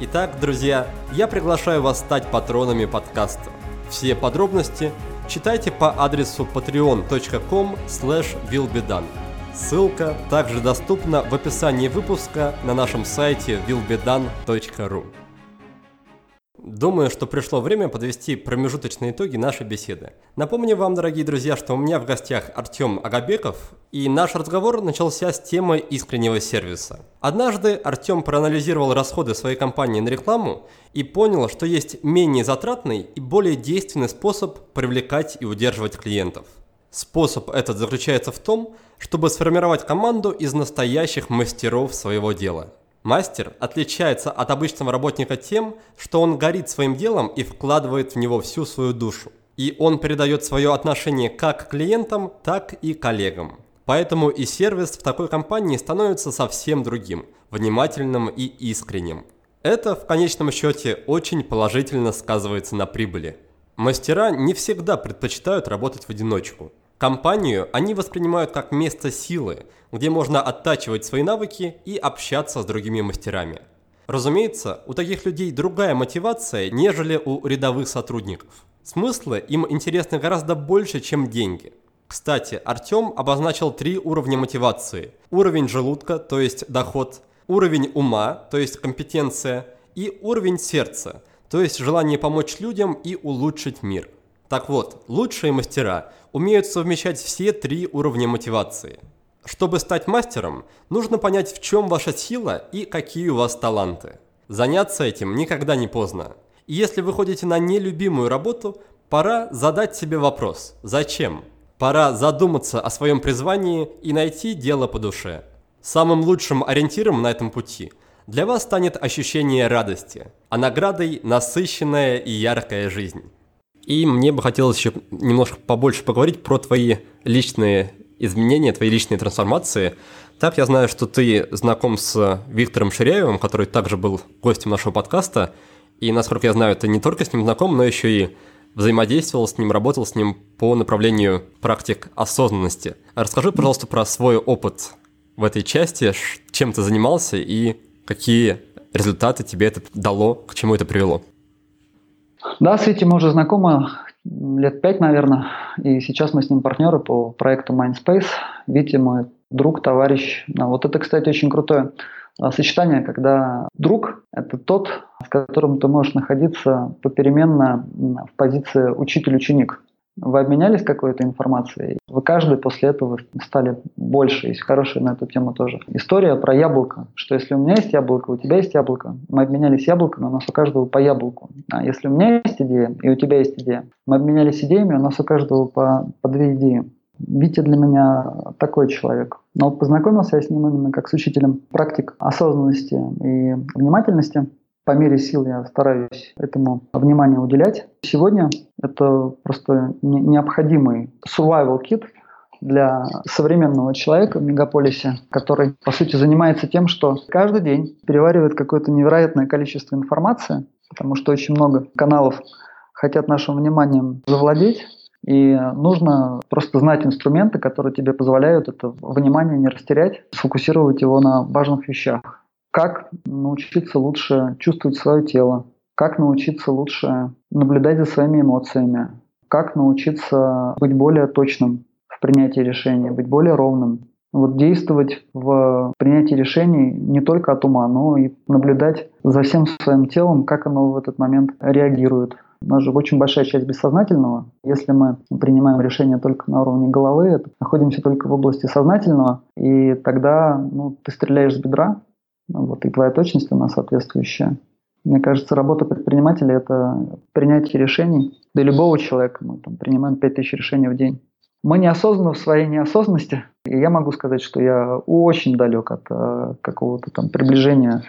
Итак, друзья, я приглашаю вас стать патронами подкаста. Все подробности читайте по адресу patreon.com willbedone. Ссылка также доступна в описании выпуска на нашем сайте willbedone.ru. Думаю, что пришло время подвести промежуточные итоги нашей беседы. Напомню вам, дорогие друзья, что у меня в гостях Артем Агабеков, и наш разговор начался с темы искреннего сервиса. Однажды Артем проанализировал расходы своей компании на рекламу и понял, что есть менее затратный и более действенный способ привлекать и удерживать клиентов. Способ этот заключается в том, чтобы сформировать команду из настоящих мастеров своего дела – Мастер отличается от обычного работника тем, что он горит своим делом и вкладывает в него всю свою душу. И он передает свое отношение как к клиентам, так и коллегам. Поэтому и сервис в такой компании становится совсем другим, внимательным и искренним. Это в конечном счете очень положительно сказывается на прибыли. Мастера не всегда предпочитают работать в одиночку. Компанию они воспринимают как место силы, где можно оттачивать свои навыки и общаться с другими мастерами. Разумеется, у таких людей другая мотивация, нежели у рядовых сотрудников. Смыслы им интересны гораздо больше, чем деньги. Кстати, Артем обозначил три уровня мотивации. Уровень желудка, то есть доход, уровень ума, то есть компетенция, и уровень сердца, то есть желание помочь людям и улучшить мир. Так вот, лучшие мастера умеют совмещать все три уровня мотивации. Чтобы стать мастером, нужно понять, в чем ваша сила и какие у вас таланты. Заняться этим никогда не поздно. И если вы ходите на нелюбимую работу, пора задать себе вопрос «Зачем?». Пора задуматься о своем призвании и найти дело по душе. Самым лучшим ориентиром на этом пути для вас станет ощущение радости, а наградой – насыщенная и яркая жизнь. И мне бы хотелось еще немножко побольше поговорить про твои личные изменения, твои личные трансформации. Так, я знаю, что ты знаком с Виктором Ширяевым, который также был гостем нашего подкаста. И, насколько я знаю, ты не только с ним знаком, но еще и взаимодействовал с ним, работал с ним по направлению практик осознанности. Расскажи, пожалуйста, про свой опыт в этой части, чем ты занимался и какие результаты тебе это дало, к чему это привело. Да, с Витей мы уже знакомы лет пять, наверное, и сейчас мы с ним партнеры по проекту Mindspace. Витя мой друг, товарищ. А вот это, кстати, очень крутое сочетание, когда друг – это тот, с которым ты можешь находиться попеременно в позиции учитель-ученик. Вы обменялись какой-то информацией? Вы каждый после этого стали больше. Есть хорошая на эту тему тоже. История про яблоко. Что если у меня есть яблоко, у тебя есть яблоко, мы обменялись яблоками, у нас у каждого по яблоку. А если у меня есть идея, и у тебя есть идея, мы обменялись идеями, у нас у каждого по, по две идеи. Витя для меня такой человек. Но познакомился я с ним именно как с учителем практик осознанности и внимательности. По мере сил я стараюсь этому внимание уделять. Сегодня это просто необходимый survival kit для современного человека в мегаполисе, который, по сути, занимается тем, что каждый день переваривает какое-то невероятное количество информации, потому что очень много каналов хотят нашим вниманием завладеть, и нужно просто знать инструменты, которые тебе позволяют это внимание не растерять, сфокусировать его на важных вещах. Как научиться лучше чувствовать свое тело, как научиться лучше наблюдать за своими эмоциями, как научиться быть более точным в принятии решений, быть более ровным, вот действовать в принятии решений не только от ума, но и наблюдать за всем своим телом, как оно в этот момент реагирует, у нас же очень большая часть бессознательного. Если мы принимаем решение только на уровне головы, находимся только в области сознательного, и тогда ну, ты стреляешь с бедра, вот, и твоя точность, она соответствующая. Мне кажется, работа предпринимателя – это принятие решений. Для любого человека мы там, принимаем 5000 решений в день. Мы неосознанно в своей неосознанности, и я могу сказать, что я очень далек от э, какого-то там приближения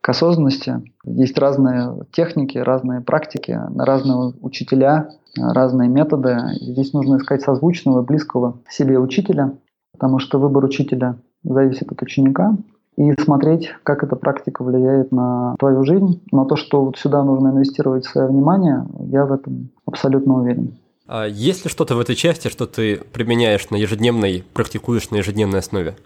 к осознанности. Есть разные техники, разные практики, разные учителя, разные методы. Здесь нужно искать созвучного, близкого себе учителя, потому что выбор учителя зависит от ученика, и смотреть, как эта практика влияет на твою жизнь. Но то, что вот сюда нужно инвестировать свое внимание, я в этом абсолютно уверен. А есть ли что-то в этой части, что ты применяешь на ежедневной, практикуешь на ежедневной основе?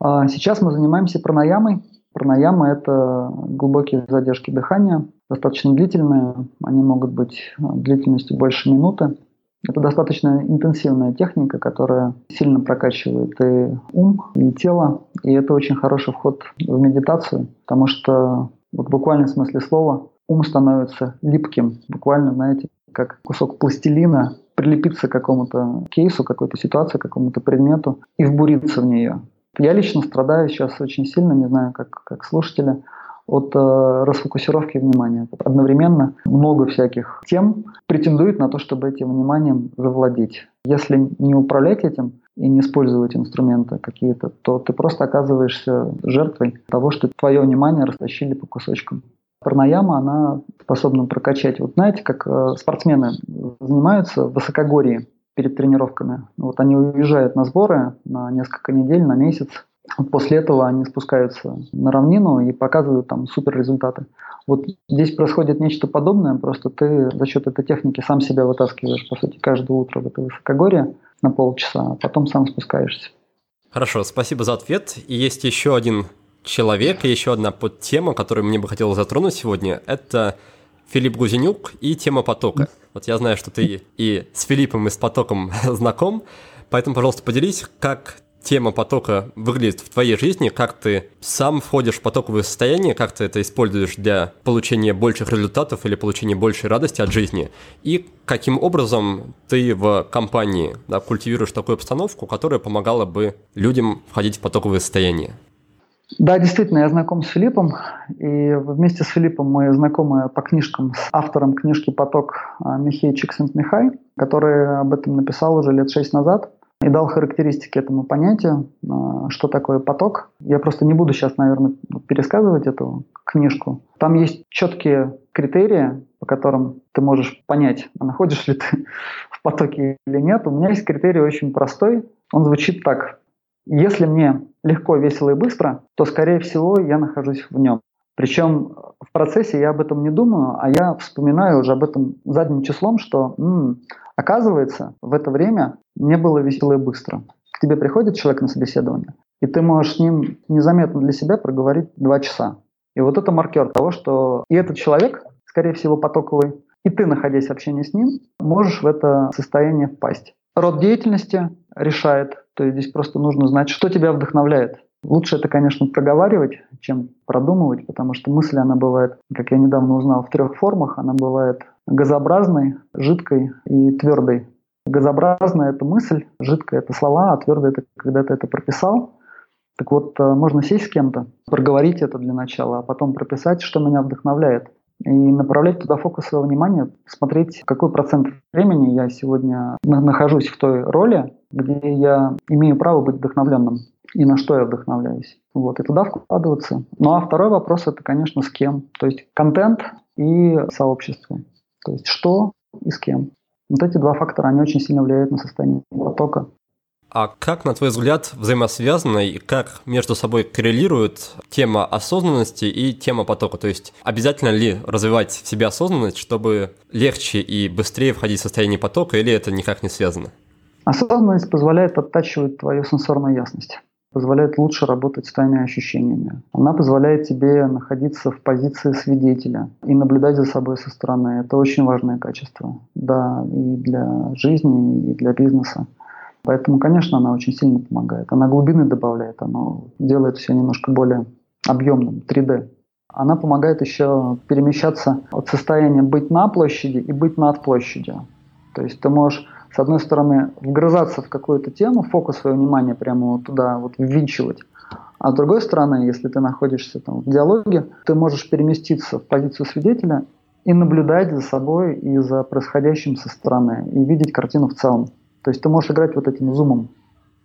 А сейчас мы занимаемся пранаямой. Пранаяма – это глубокие задержки дыхания, достаточно длительные, они могут быть длительностью больше минуты. Это достаточно интенсивная техника, которая сильно прокачивает и ум, и тело, и это очень хороший вход в медитацию, потому что вот в смысле слова ум становится липким, буквально, знаете, как кусок пластилина, прилепиться к какому-то кейсу, какой-то ситуации, какому-то предмету и вбуриться в нее. Я лично страдаю сейчас очень сильно, не знаю, как, как слушатели, от э, расфокусировки внимания. Одновременно много всяких тем претендует на то, чтобы этим вниманием завладеть. Если не управлять этим и не использовать инструменты какие-то, то ты просто оказываешься жертвой того, что твое внимание растащили по кусочкам. Парнаяма, она способна прокачать. Вот знаете, как э, спортсмены занимаются в высокогорье, перед тренировками. Вот они уезжают на сборы на несколько недель, на месяц. После этого они спускаются на равнину и показывают там супер результаты. Вот здесь происходит нечто подобное, просто ты за счет этой техники сам себя вытаскиваешь, по сути, каждое утро в это высокогорье на полчаса, а потом сам спускаешься. Хорошо, спасибо за ответ. И есть еще один человек, и еще одна подтема, которую мне бы хотелось затронуть сегодня. Это Филипп Гузенюк и тема потока. Вот я знаю, что ты и с Филиппом, и с потоком знаком, поэтому, пожалуйста, поделись, как тема потока выглядит в твоей жизни, как ты сам входишь в потоковое состояние, как ты это используешь для получения больших результатов или получения большей радости от жизни, и каким образом ты в компании да, культивируешь такую обстановку, которая помогала бы людям входить в потоковое состояние. Да, действительно, я знаком с Филиппом, и вместе с Филиппом мы знакомы по книжкам с автором книжки «Поток» Михей Чиксент-Михай, который об этом написал уже лет шесть назад и дал характеристики этому понятию, а, что такое поток. Я просто не буду сейчас, наверное, пересказывать эту книжку. Там есть четкие критерии, по которым ты можешь понять, а находишься ли ты в потоке или нет. У меня есть критерий очень простой. Он звучит так. Если мне легко, весело и быстро, то, скорее всего, я нахожусь в нем. Причем в процессе я об этом не думаю, а я вспоминаю уже об этом задним числом, что м-м, оказывается, в это время мне было весело и быстро. К тебе приходит человек на собеседование, и ты можешь с ним незаметно для себя проговорить два часа. И вот это маркер того, что и этот человек, скорее всего, потоковый, и ты, находясь в общении с ним, можешь в это состояние впасть. Род деятельности решает, то есть здесь просто нужно знать, что тебя вдохновляет. Лучше это, конечно, проговаривать, чем продумывать, потому что мысль, она бывает, как я недавно узнал, в трех формах. Она бывает газообразной, жидкой и твердой. Газообразная – это мысль, жидкая – это слова, а твердая – это когда ты это прописал. Так вот, э, можно сесть с кем-то, проговорить это для начала, а потом прописать, что меня вдохновляет. И направлять туда фокус своего внимания, смотреть, какой процент времени я сегодня нахожусь в той роли, где я имею право быть вдохновленным и на что я вдохновляюсь. Вот, и туда вкладываться. Ну а второй вопрос это, конечно, с кем. То есть контент и сообщество. То есть что и с кем. Вот эти два фактора, они очень сильно влияют на состояние потока. А как, на твой взгляд, взаимосвязаны и как между собой коррелирует тема осознанности и тема потока? То есть обязательно ли развивать в себе осознанность, чтобы легче и быстрее входить в состояние потока, или это никак не связано? Осознанность позволяет оттачивать твою сенсорную ясность позволяет лучше работать с твоими ощущениями. Она позволяет тебе находиться в позиции свидетеля и наблюдать за собой со стороны. Это очень важное качество, да, и для жизни, и для бизнеса. Поэтому, конечно, она очень сильно помогает. Она глубины добавляет, она делает все немножко более объемным, 3D. Она помогает еще перемещаться от состояния быть на площади и быть над площадью. То есть ты можешь с одной стороны, вгрызаться в какую-то тему, фокус своего внимания прямо вот туда вот ввинчивать, а с другой стороны, если ты находишься там в диалоге, ты можешь переместиться в позицию свидетеля и наблюдать за собой и за происходящим со стороны, и видеть картину в целом. То есть ты можешь играть вот этим зумом.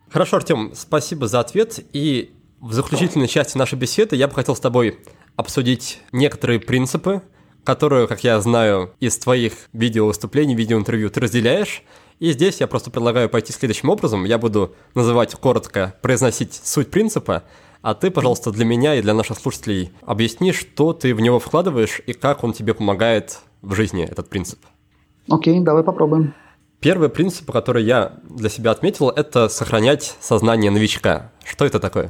Хорошо, Артем, спасибо за ответ. И в заключительной части нашей беседы я бы хотел с тобой обсудить некоторые принципы, которые, как я знаю, из твоих видео-выступлений, видеоинтервью ты разделяешь, и здесь я просто предлагаю пойти следующим образом. Я буду называть коротко, произносить суть принципа, а ты, пожалуйста, для меня и для наших слушателей объясни, что ты в него вкладываешь и как он тебе помогает в жизни, этот принцип. Окей, давай попробуем. Первый принцип, который я для себя отметил, это сохранять сознание новичка. Что это такое?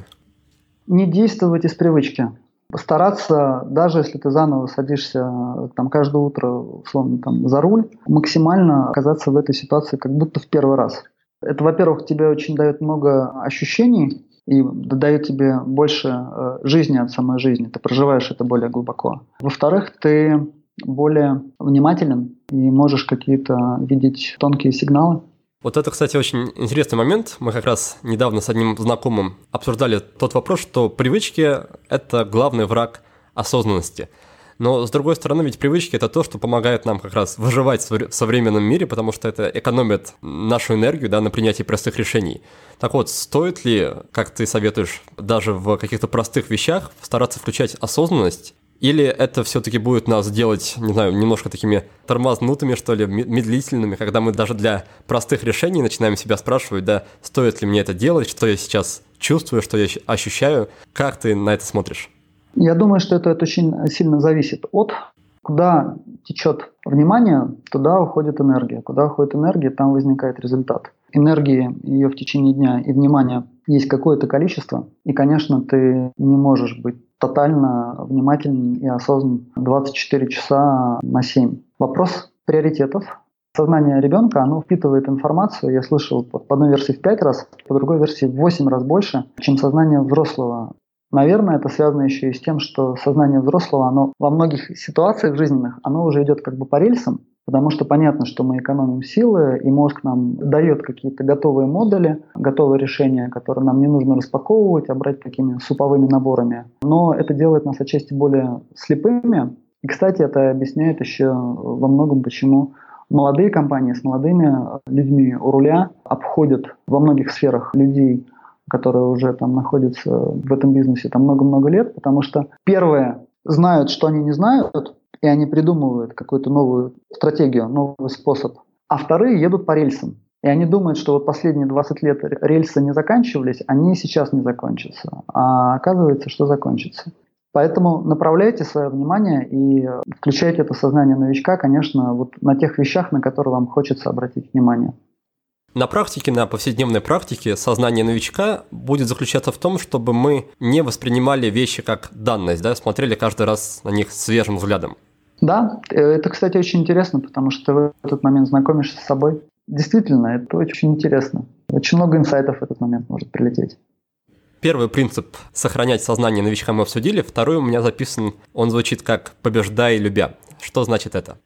Не действовать из привычки постараться, даже если ты заново садишься там каждое утро, условно, там, за руль, максимально оказаться в этой ситуации как будто в первый раз. Это, во-первых, тебе очень дает много ощущений и дает тебе больше э, жизни от самой жизни. Ты проживаешь это более глубоко. Во-вторых, ты более внимателен и можешь какие-то видеть тонкие сигналы. Вот это, кстати, очень интересный момент. Мы как раз недавно с одним знакомым обсуждали тот вопрос, что привычки – это главный враг осознанности. Но, с другой стороны, ведь привычки – это то, что помогает нам как раз выживать в современном мире, потому что это экономит нашу энергию да, на принятие простых решений. Так вот, стоит ли, как ты советуешь, даже в каких-то простых вещах стараться включать осознанность или это все-таки будет нас делать, не знаю, немножко такими тормознутыми, что ли, медлительными, когда мы даже для простых решений начинаем себя спрашивать, да, стоит ли мне это делать, что я сейчас чувствую, что я ощущаю. Как ты на это смотришь? Я думаю, что это, это очень сильно зависит от куда течет внимание, туда уходит энергия. Куда уходит энергия, там возникает результат. Энергии ее в течение дня и внимания есть какое-то количество, и, конечно, ты не можешь быть тотально внимательным и осознанным 24 часа на 7. Вопрос приоритетов. Сознание ребенка, оно впитывает информацию, я слышал по одной версии в 5 раз, по другой версии в 8 раз больше, чем сознание взрослого. Наверное, это связано еще и с тем, что сознание взрослого, оно во многих ситуациях жизненных, оно уже идет как бы по рельсам, Потому что понятно, что мы экономим силы, и мозг нам дает какие-то готовые модули, готовые решения, которые нам не нужно распаковывать, а брать такими суповыми наборами. Но это делает нас отчасти более слепыми. И, кстати, это объясняет еще во многом, почему молодые компании с молодыми людьми у руля обходят во многих сферах людей, которые уже там находятся в этом бизнесе там много-много лет, потому что первое знают, что они не знают, и они придумывают какую-то новую стратегию, новый способ. А вторые едут по рельсам. И они думают, что вот последние 20 лет рельсы не заканчивались, они сейчас не закончатся. А оказывается, что закончится. Поэтому направляйте свое внимание и включайте это сознание новичка, конечно, вот на тех вещах, на которые вам хочется обратить внимание. На практике, на повседневной практике сознание новичка будет заключаться в том, чтобы мы не воспринимали вещи как данность, да, смотрели каждый раз на них свежим взглядом. Да, э, это, кстати, очень интересно, потому что ты в этот момент знакомишься с собой. Действительно, это очень интересно. Очень много инсайтов в этот момент может прилететь. Первый принцип – сохранять сознание новичка мы обсудили. Второй у меня записан, он звучит как «побеждай, любя». Что значит это?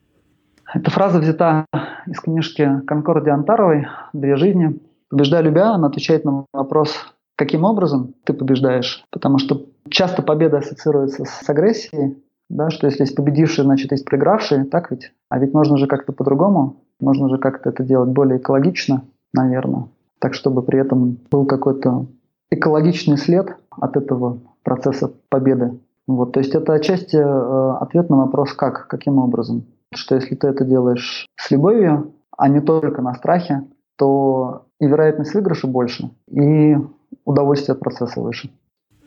Эта фраза взята из книжки Конкорди Антаровой «Две жизни». «Побеждай, любя» она отвечает на вопрос, каким образом ты побеждаешь. Потому что часто победа ассоциируется с агрессией, да, что если есть победивший, значит есть проигравший, так ведь? А ведь можно же как-то по-другому, можно же как-то это делать более экологично, наверное, так чтобы при этом был какой-то экологичный след от этого процесса победы. Вот, то есть это отчасти э, ответ на вопрос «как?», каким образом. Что если ты это делаешь с любовью, а не только на страхе, то и вероятность выигрыша больше, и удовольствие от процесса выше.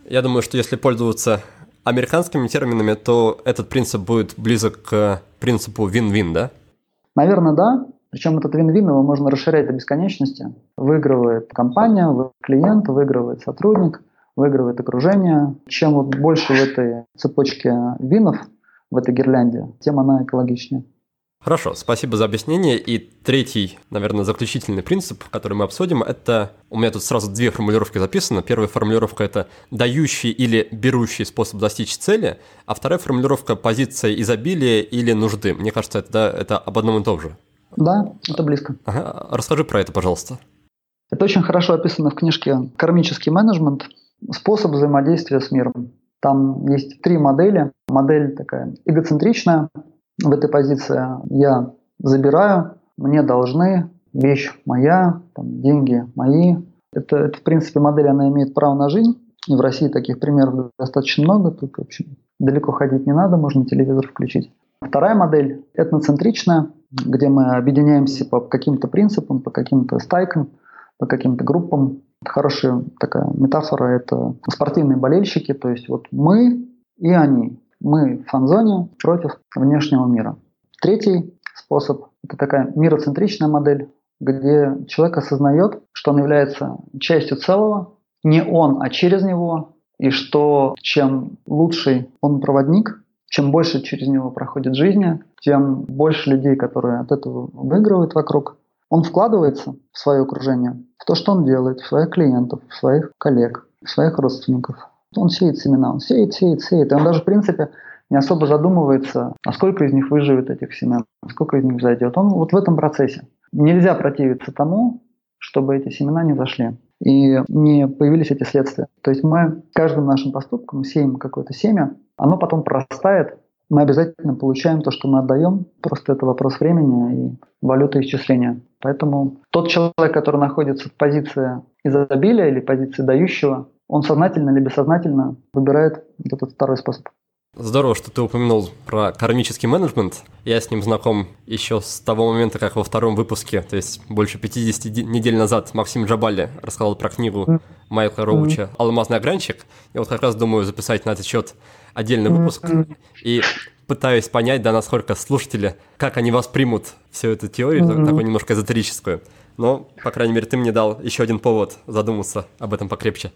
Я думаю, что если пользоваться американскими терминами, то этот принцип будет близок к принципу win-win, да? Наверное, да. Причем этот win-win его можно расширять до бесконечности. Выигрывает компания, выигрывает клиент, выигрывает сотрудник, выигрывает окружение. Чем вот больше в этой цепочке винов, в этой гирлянде, тем она экологичнее. Хорошо, спасибо за объяснение. И третий, наверное, заключительный принцип, который мы обсудим, это... У меня тут сразу две формулировки записаны. Первая формулировка – это дающий или берущий способ достичь цели, а вторая формулировка – позиция изобилия или нужды. Мне кажется, это, да, это об одном и том же. Да, это близко. Ага. Расскажи про это, пожалуйста. Это очень хорошо описано в книжке «Кармический менеджмент. Способ взаимодействия с миром». Там есть три модели. Модель такая эгоцентричная, в этой позиции я забираю, мне должны, вещь моя, там, деньги мои. Это, это, в принципе, модель, она имеет право на жизнь. И в России таких примеров достаточно много. Тут, в общем, далеко ходить не надо, можно телевизор включить. Вторая модель – этноцентричная, где мы объединяемся по каким-то принципам, по каким-то стайкам, по каким-то группам. Хорошая такая метафора – это спортивные болельщики, то есть вот мы и они. Мы в фан-зоне против внешнего мира. Третий способ – это такая мироцентричная модель, где человек осознает, что он является частью целого, не он, а через него, и что чем лучший он проводник, чем больше через него проходит жизни, тем больше людей, которые от этого выигрывают вокруг, он вкладывается в свое окружение, в то, что он делает, в своих клиентов, в своих коллег, в своих родственников. Он сеет семена, он сеет, сеет, сеет. И он даже, в принципе, не особо задумывается, а сколько из них выживет этих семян, сколько из них зайдет. Он вот в этом процессе. Нельзя противиться тому, чтобы эти семена не зашли и не появились эти следствия. То есть мы каждым нашим поступком сеем какое-то семя, оно потом прорастает, мы обязательно получаем то, что мы отдаем, просто это вопрос времени и валюты исчисления. Поэтому тот человек, который находится в позиции изобилия или позиции дающего, он сознательно или бессознательно выбирает вот этот второй способ. Здорово, что ты упомянул про кармический менеджмент. Я с ним знаком еще с того момента, как во втором выпуске, то есть больше 50 недель назад, Максим Джабали рассказал про книгу Майкла Роуча «Алмазный огранчик». И вот как раз думаю записать на этот счет отдельный выпуск. И пытаюсь понять, да, насколько слушатели, как они воспримут всю эту теорию, mm-hmm. такую немножко эзотерическую. Но, по крайней мере, ты мне дал еще один повод задуматься об этом покрепче.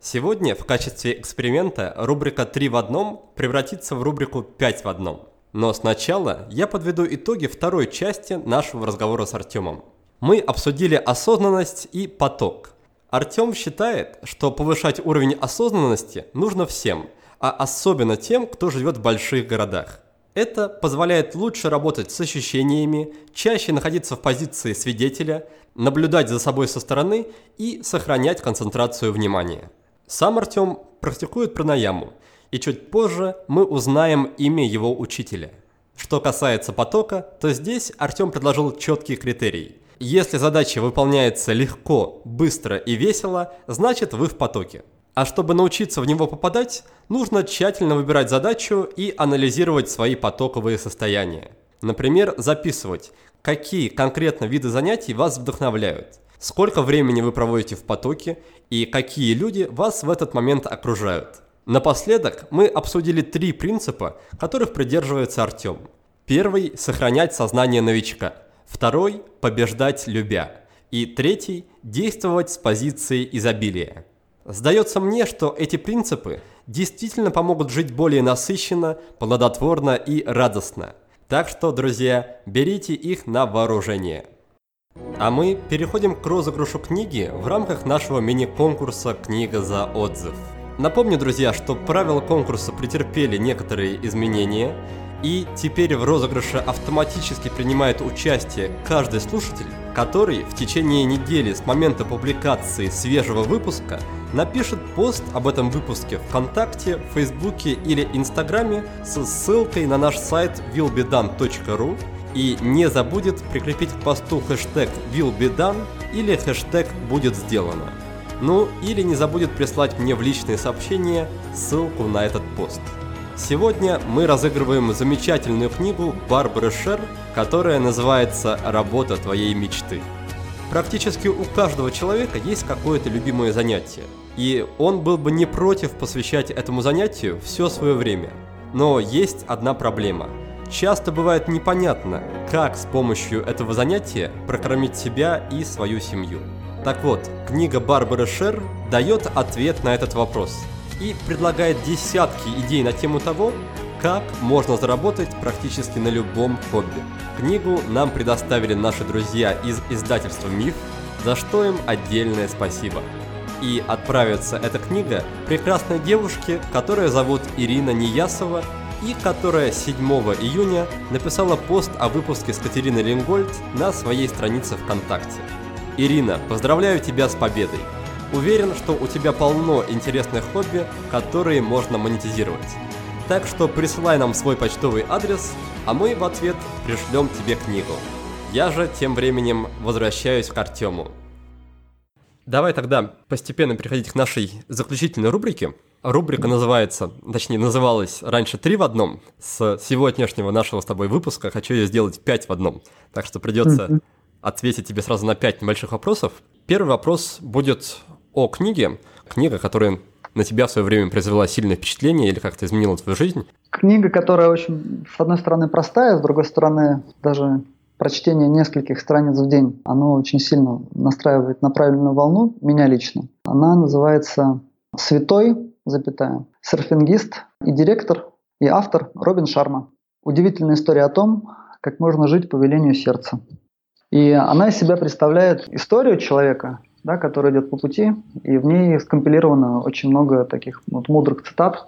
Сегодня в качестве эксперимента рубрика «3 в одном» превратится в рубрику «5 в одном». Но сначала я подведу итоги второй части нашего разговора с Артемом. Мы обсудили осознанность и поток. Артем считает, что повышать уровень осознанности нужно всем, а особенно тем, кто живет в больших городах. Это позволяет лучше работать с ощущениями, чаще находиться в позиции свидетеля, наблюдать за собой со стороны и сохранять концентрацию внимания. Сам Артем практикует пранаяму, и чуть позже мы узнаем имя его учителя. Что касается потока, то здесь Артем предложил четкий критерий. Если задача выполняется легко, быстро и весело, значит вы в потоке. А чтобы научиться в него попадать, нужно тщательно выбирать задачу и анализировать свои потоковые состояния. Например, записывать, какие конкретно виды занятий вас вдохновляют – сколько времени вы проводите в потоке и какие люди вас в этот момент окружают. Напоследок мы обсудили три принципа, которых придерживается Артем. Первый – сохранять сознание новичка. Второй – побеждать любя. И третий – действовать с позиции изобилия. Сдается мне, что эти принципы действительно помогут жить более насыщенно, плодотворно и радостно. Так что, друзья, берите их на вооружение. А мы переходим к розыгрышу книги в рамках нашего мини-конкурса «Книга за отзыв». Напомню, друзья, что правила конкурса претерпели некоторые изменения, и теперь в розыгрыше автоматически принимает участие каждый слушатель, который в течение недели с момента публикации свежего выпуска напишет пост об этом выпуске ВКонтакте, Фейсбуке или Инстаграме со ссылкой на наш сайт willbedone.ru и не забудет прикрепить к посту хэштег willbedone или хэштег будет сделано. Ну или не забудет прислать мне в личные сообщения ссылку на этот пост. Сегодня мы разыгрываем замечательную книгу Барбары Шер, которая называется «Работа твоей мечты». Практически у каждого человека есть какое-то любимое занятие, и он был бы не против посвящать этому занятию все свое время. Но есть одна проблема. Часто бывает непонятно, как с помощью этого занятия прокормить себя и свою семью. Так вот, книга Барбары Шер дает ответ на этот вопрос и предлагает десятки идей на тему того, как можно заработать практически на любом хобби. Книгу нам предоставили наши друзья из издательства «Миф», за что им отдельное спасибо. И отправится эта книга прекрасной девушке, которая зовут Ирина Неясова и которая 7 июня написала пост о выпуске с Катериной Лингольд на своей странице ВКонтакте. Ирина, поздравляю тебя с победой! Уверен, что у тебя полно интересных хобби, которые можно монетизировать. Так что присылай нам свой почтовый адрес, а мы в ответ пришлем тебе книгу. Я же тем временем возвращаюсь к Артему. Давай тогда постепенно переходить к нашей заключительной рубрике. Рубрика называется, точнее называлась раньше «Три в одном». С сегодняшнего нашего с тобой выпуска хочу ее сделать пять в одном. Так что придется ответить тебе сразу на пять небольших вопросов. Первый вопрос будет о книге. Книга, которая на тебя в свое время произвела сильное впечатление или как-то изменила твою жизнь? Книга, которая очень, с одной стороны, простая, с другой стороны, даже прочтение нескольких страниц в день, оно очень сильно настраивает на правильную волну, меня лично. Она называется «Святой», запятая, серфингист и директор, и автор Робин Шарма. Удивительная история о том, как можно жить по велению сердца. И она из себя представляет историю человека, да, который идет по пути, и в ней скомпилировано очень много таких вот мудрых цитат,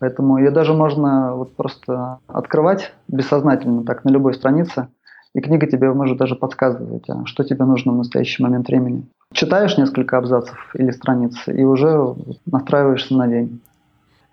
поэтому ее даже можно вот просто открывать бессознательно, так, на любой странице, и книга тебе может даже подсказывать, а что тебе нужно в настоящий момент времени. Читаешь несколько абзацев или страниц, и уже настраиваешься на день.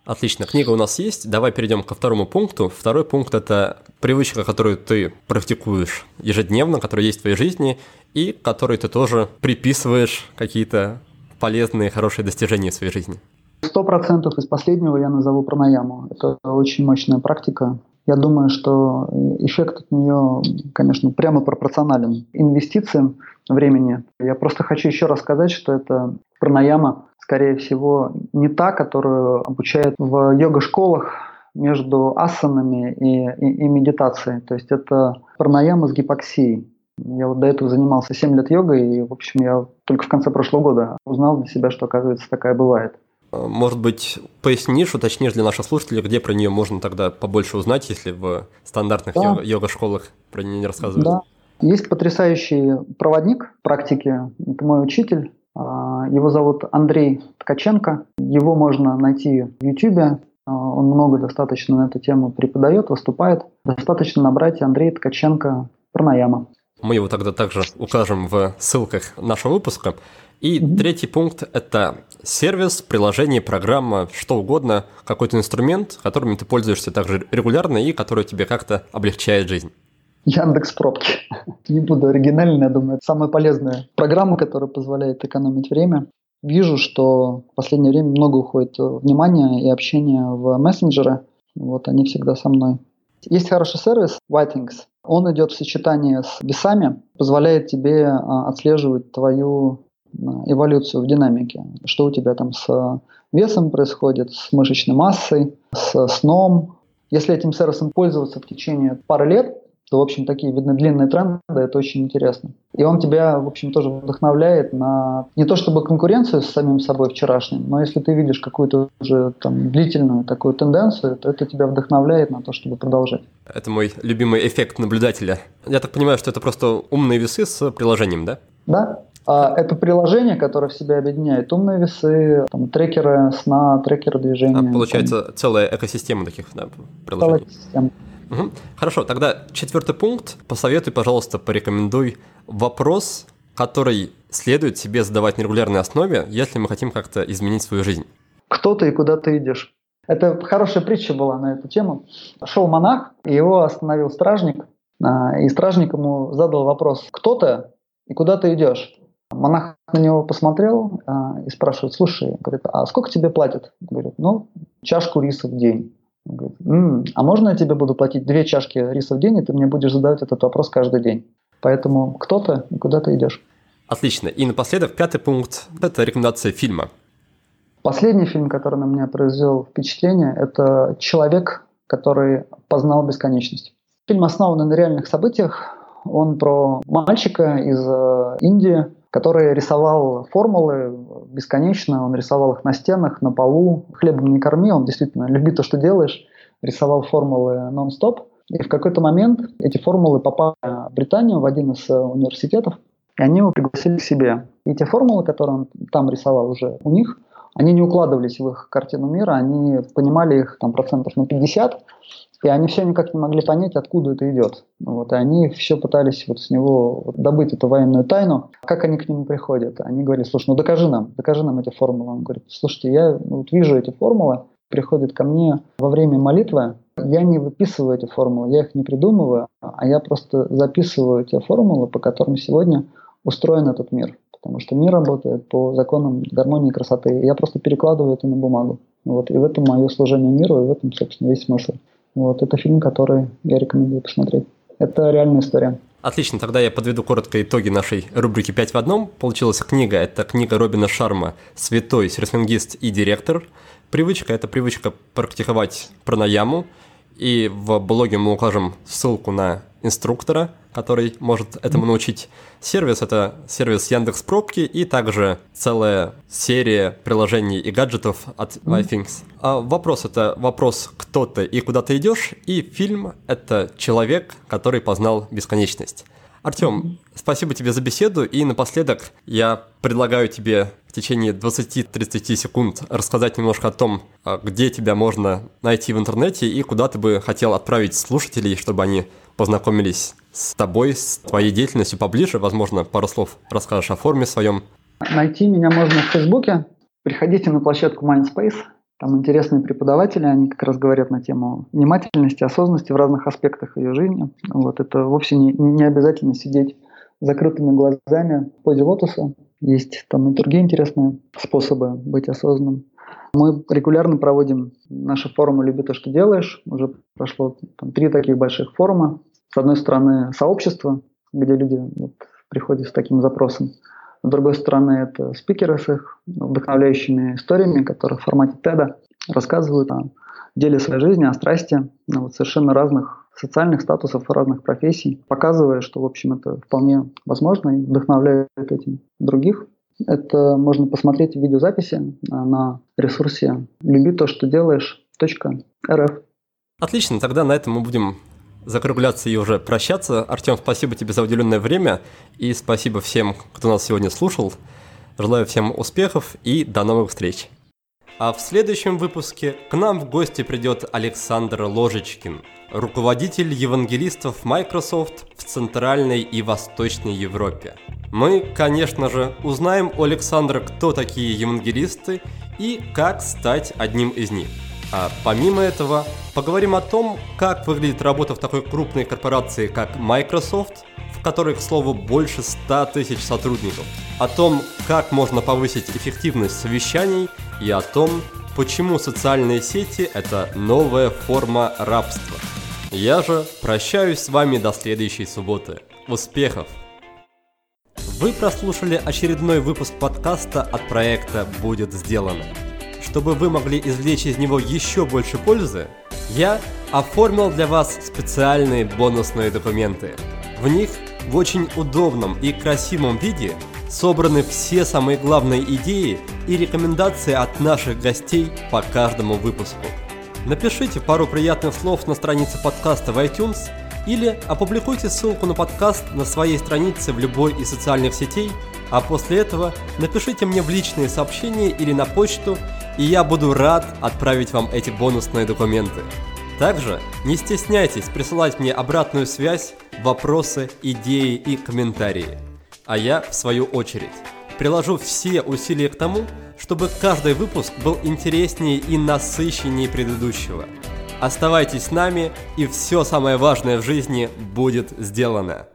Отлично, книга у нас есть. Давай перейдем ко второму пункту. Второй пункт – это привычка, которую ты практикуешь ежедневно, которая есть в твоей жизни, и которой ты тоже приписываешь какие-то полезные, хорошие достижения в своей жизни. Сто процентов из последнего я назову пранаяму. Это очень мощная практика. Я думаю, что эффект от нее, конечно, прямо пропорционален инвестициям времени. Я просто хочу еще раз сказать, что это пранаяма скорее всего, не та, которую обучают в йога-школах между асанами и, и, и медитацией. То есть это пранаяма с гипоксией. Я вот до этого занимался 7 лет йогой, и, в общем, я только в конце прошлого года узнал для себя, что, оказывается, такая бывает. Может быть, пояснишь, уточнишь для наших слушателей, где про нее можно тогда побольше узнать, если в стандартных да. йога-школах про нее не рассказывают? Да. Есть потрясающий проводник практики, это мой учитель, а, его зовут Андрей Ткаченко. Его можно найти в YouTube. А, он много достаточно на эту тему преподает, выступает. Достаточно набрать Андрей Ткаченко Пранаяма. Мы его тогда также укажем в ссылках нашего выпуска. И mm-hmm. третий пункт – это сервис, приложение, программа, что угодно, какой-то инструмент, которым ты пользуешься также регулярно и который тебе как-то облегчает жизнь. Яндекс Пробки. Не буду оригинальным, я думаю, это самая полезная программа, которая позволяет экономить время. Вижу, что в последнее время много уходит внимания и общения в мессенджеры. Вот они всегда со мной. Есть хороший сервис Whitings. Он идет в сочетании с весами, позволяет тебе а, отслеживать твою а, эволюцию в динамике. Что у тебя там с весом происходит, с мышечной массой, с сном. Если этим сервисом пользоваться в течение пары лет, то, в общем, такие видны длинные тренды, это очень интересно. И он тебя, в общем, тоже вдохновляет на не то чтобы конкуренцию с самим собой вчерашним, но если ты видишь какую-то уже там длительную такую тенденцию, то это тебя вдохновляет на то, чтобы продолжать. Это мой любимый эффект наблюдателя. Я так понимаю, что это просто умные весы с приложением, да? Да, а это приложение, которое в себя объединяет умные весы, там, трекеры сна, трекеры движения. А, получается, там. целая экосистема таких да, приложений. Целая экосистема. Угу. Хорошо, тогда четвертый пункт. Посоветуй, пожалуйста, порекомендуй вопрос, который следует себе задавать на регулярной основе, если мы хотим как-то изменить свою жизнь. Кто ты и куда ты идешь? Это хорошая притча была на эту тему. Шел монах, и его остановил стражник, а, и стражник ему задал вопрос, кто ты и куда ты идешь? Монах на него посмотрел а, и спрашивает, слушай, говорит, а сколько тебе платят? Говорит, ну, чашку риса в день. Он говорит, М, а можно я тебе буду платить две чашки риса в день, и ты мне будешь задавать этот вопрос каждый день? Поэтому кто ты и куда ты идешь? Отлично. И напоследок, пятый пункт – это рекомендация фильма. Последний фильм, который на меня произвел впечатление, это «Человек, который познал бесконечность». Фильм основан на реальных событиях. Он про мальчика из э, Индии, который рисовал формулы бесконечно. Он рисовал их на стенах, на полу. Хлебом не корми, он действительно люби то, что делаешь. Рисовал формулы нон-стоп. И в какой-то момент эти формулы попали в Британию, в один из э, университетов, и они его пригласили к себе. И те формулы, которые он там рисовал уже у них, они не укладывались в их картину мира, они понимали их там процентов на 50, и они все никак не могли понять, откуда это идет. Вот, и они все пытались вот с него добыть эту военную тайну. Как они к нему приходят? Они говорили, слушай, ну докажи нам, докажи нам эти формулы. Он говорит, слушайте, я вот вижу эти формулы, приходят ко мне во время молитвы, я не выписываю эти формулы, я их не придумываю, а я просто записываю те формулы, по которым сегодня устроен этот мир потому что мир работает по законам гармонии и красоты. Я просто перекладываю это на бумагу. Вот, и в этом мое служение миру, и в этом, собственно, весь смысл. Вот, это фильм, который я рекомендую посмотреть. Это реальная история. Отлично, тогда я подведу коротко итоги нашей рубрики «5 в одном». Получилась книга, это книга Робина Шарма «Святой серфингист и директор». Привычка – это привычка практиковать пранаяму, и в блоге мы укажем ссылку на инструктора, который может этому научить. Сервис — это сервис Яндекс Пробки и также целая серия приложений и гаджетов от iThings. А вопрос — это вопрос «Кто ты и куда ты идешь?» и фильм — это «Человек, который познал бесконечность». Артем, спасибо тебе за беседу, и напоследок я предлагаю тебе в течение 20-30 секунд рассказать немножко о том, а, где тебя можно найти в интернете и куда ты бы хотел отправить слушателей, чтобы они познакомились с тобой, с твоей деятельностью поближе. Возможно, пару слов расскажешь о форме своем. Найти меня можно в Фейсбуке. Приходите на площадку Mindspace. Там интересные преподаватели, они как раз говорят на тему внимательности, осознанности в разных аспектах ее жизни. Вот это вовсе не, не обязательно сидеть закрытыми глазами в позе лотоса. Есть там и другие интересные способы быть осознанным. Мы регулярно проводим наши форумы «Люби то, что делаешь». Уже прошло там, три таких больших форума. С одной стороны, сообщество, где люди вот, приходят с таким запросом. С другой стороны, это спикеры с их вдохновляющими историями, которые в формате TED рассказывают о деле своей жизни, о страсти, ну, вот, совершенно разных социальных статусов, разных профессий, показывая, что, в общем, это вполне возможно и вдохновляет этим других. Это можно посмотреть в видеозаписи на ресурсе «Люби то, что делаешь. .рф». Отлично, тогда на этом мы будем закругляться и уже прощаться. Артем, спасибо тебе за уделенное время и спасибо всем, кто нас сегодня слушал. Желаю всем успехов и до новых встреч. А в следующем выпуске к нам в гости придет Александр Ложечкин, руководитель евангелистов Microsoft в Центральной и Восточной Европе. Мы, конечно же, узнаем у Александра, кто такие евангелисты и как стать одним из них – а помимо этого, поговорим о том, как выглядит работа в такой крупной корпорации, как Microsoft, в которой, к слову, больше 100 тысяч сотрудников, о том, как можно повысить эффективность совещаний и о том, почему социальные сети – это новая форма рабства. Я же прощаюсь с вами до следующей субботы. Успехов! Вы прослушали очередной выпуск подкаста от проекта «Будет сделано» чтобы вы могли извлечь из него еще больше пользы, я оформил для вас специальные бонусные документы. В них в очень удобном и красивом виде собраны все самые главные идеи и рекомендации от наших гостей по каждому выпуску. Напишите пару приятных слов на странице подкаста в iTunes или опубликуйте ссылку на подкаст на своей странице в любой из социальных сетей, а после этого напишите мне в личные сообщения или на почту и я буду рад отправить вам эти бонусные документы. Также не стесняйтесь присылать мне обратную связь, вопросы, идеи и комментарии. А я, в свою очередь, приложу все усилия к тому, чтобы каждый выпуск был интереснее и насыщеннее предыдущего. Оставайтесь с нами, и все самое важное в жизни будет сделано.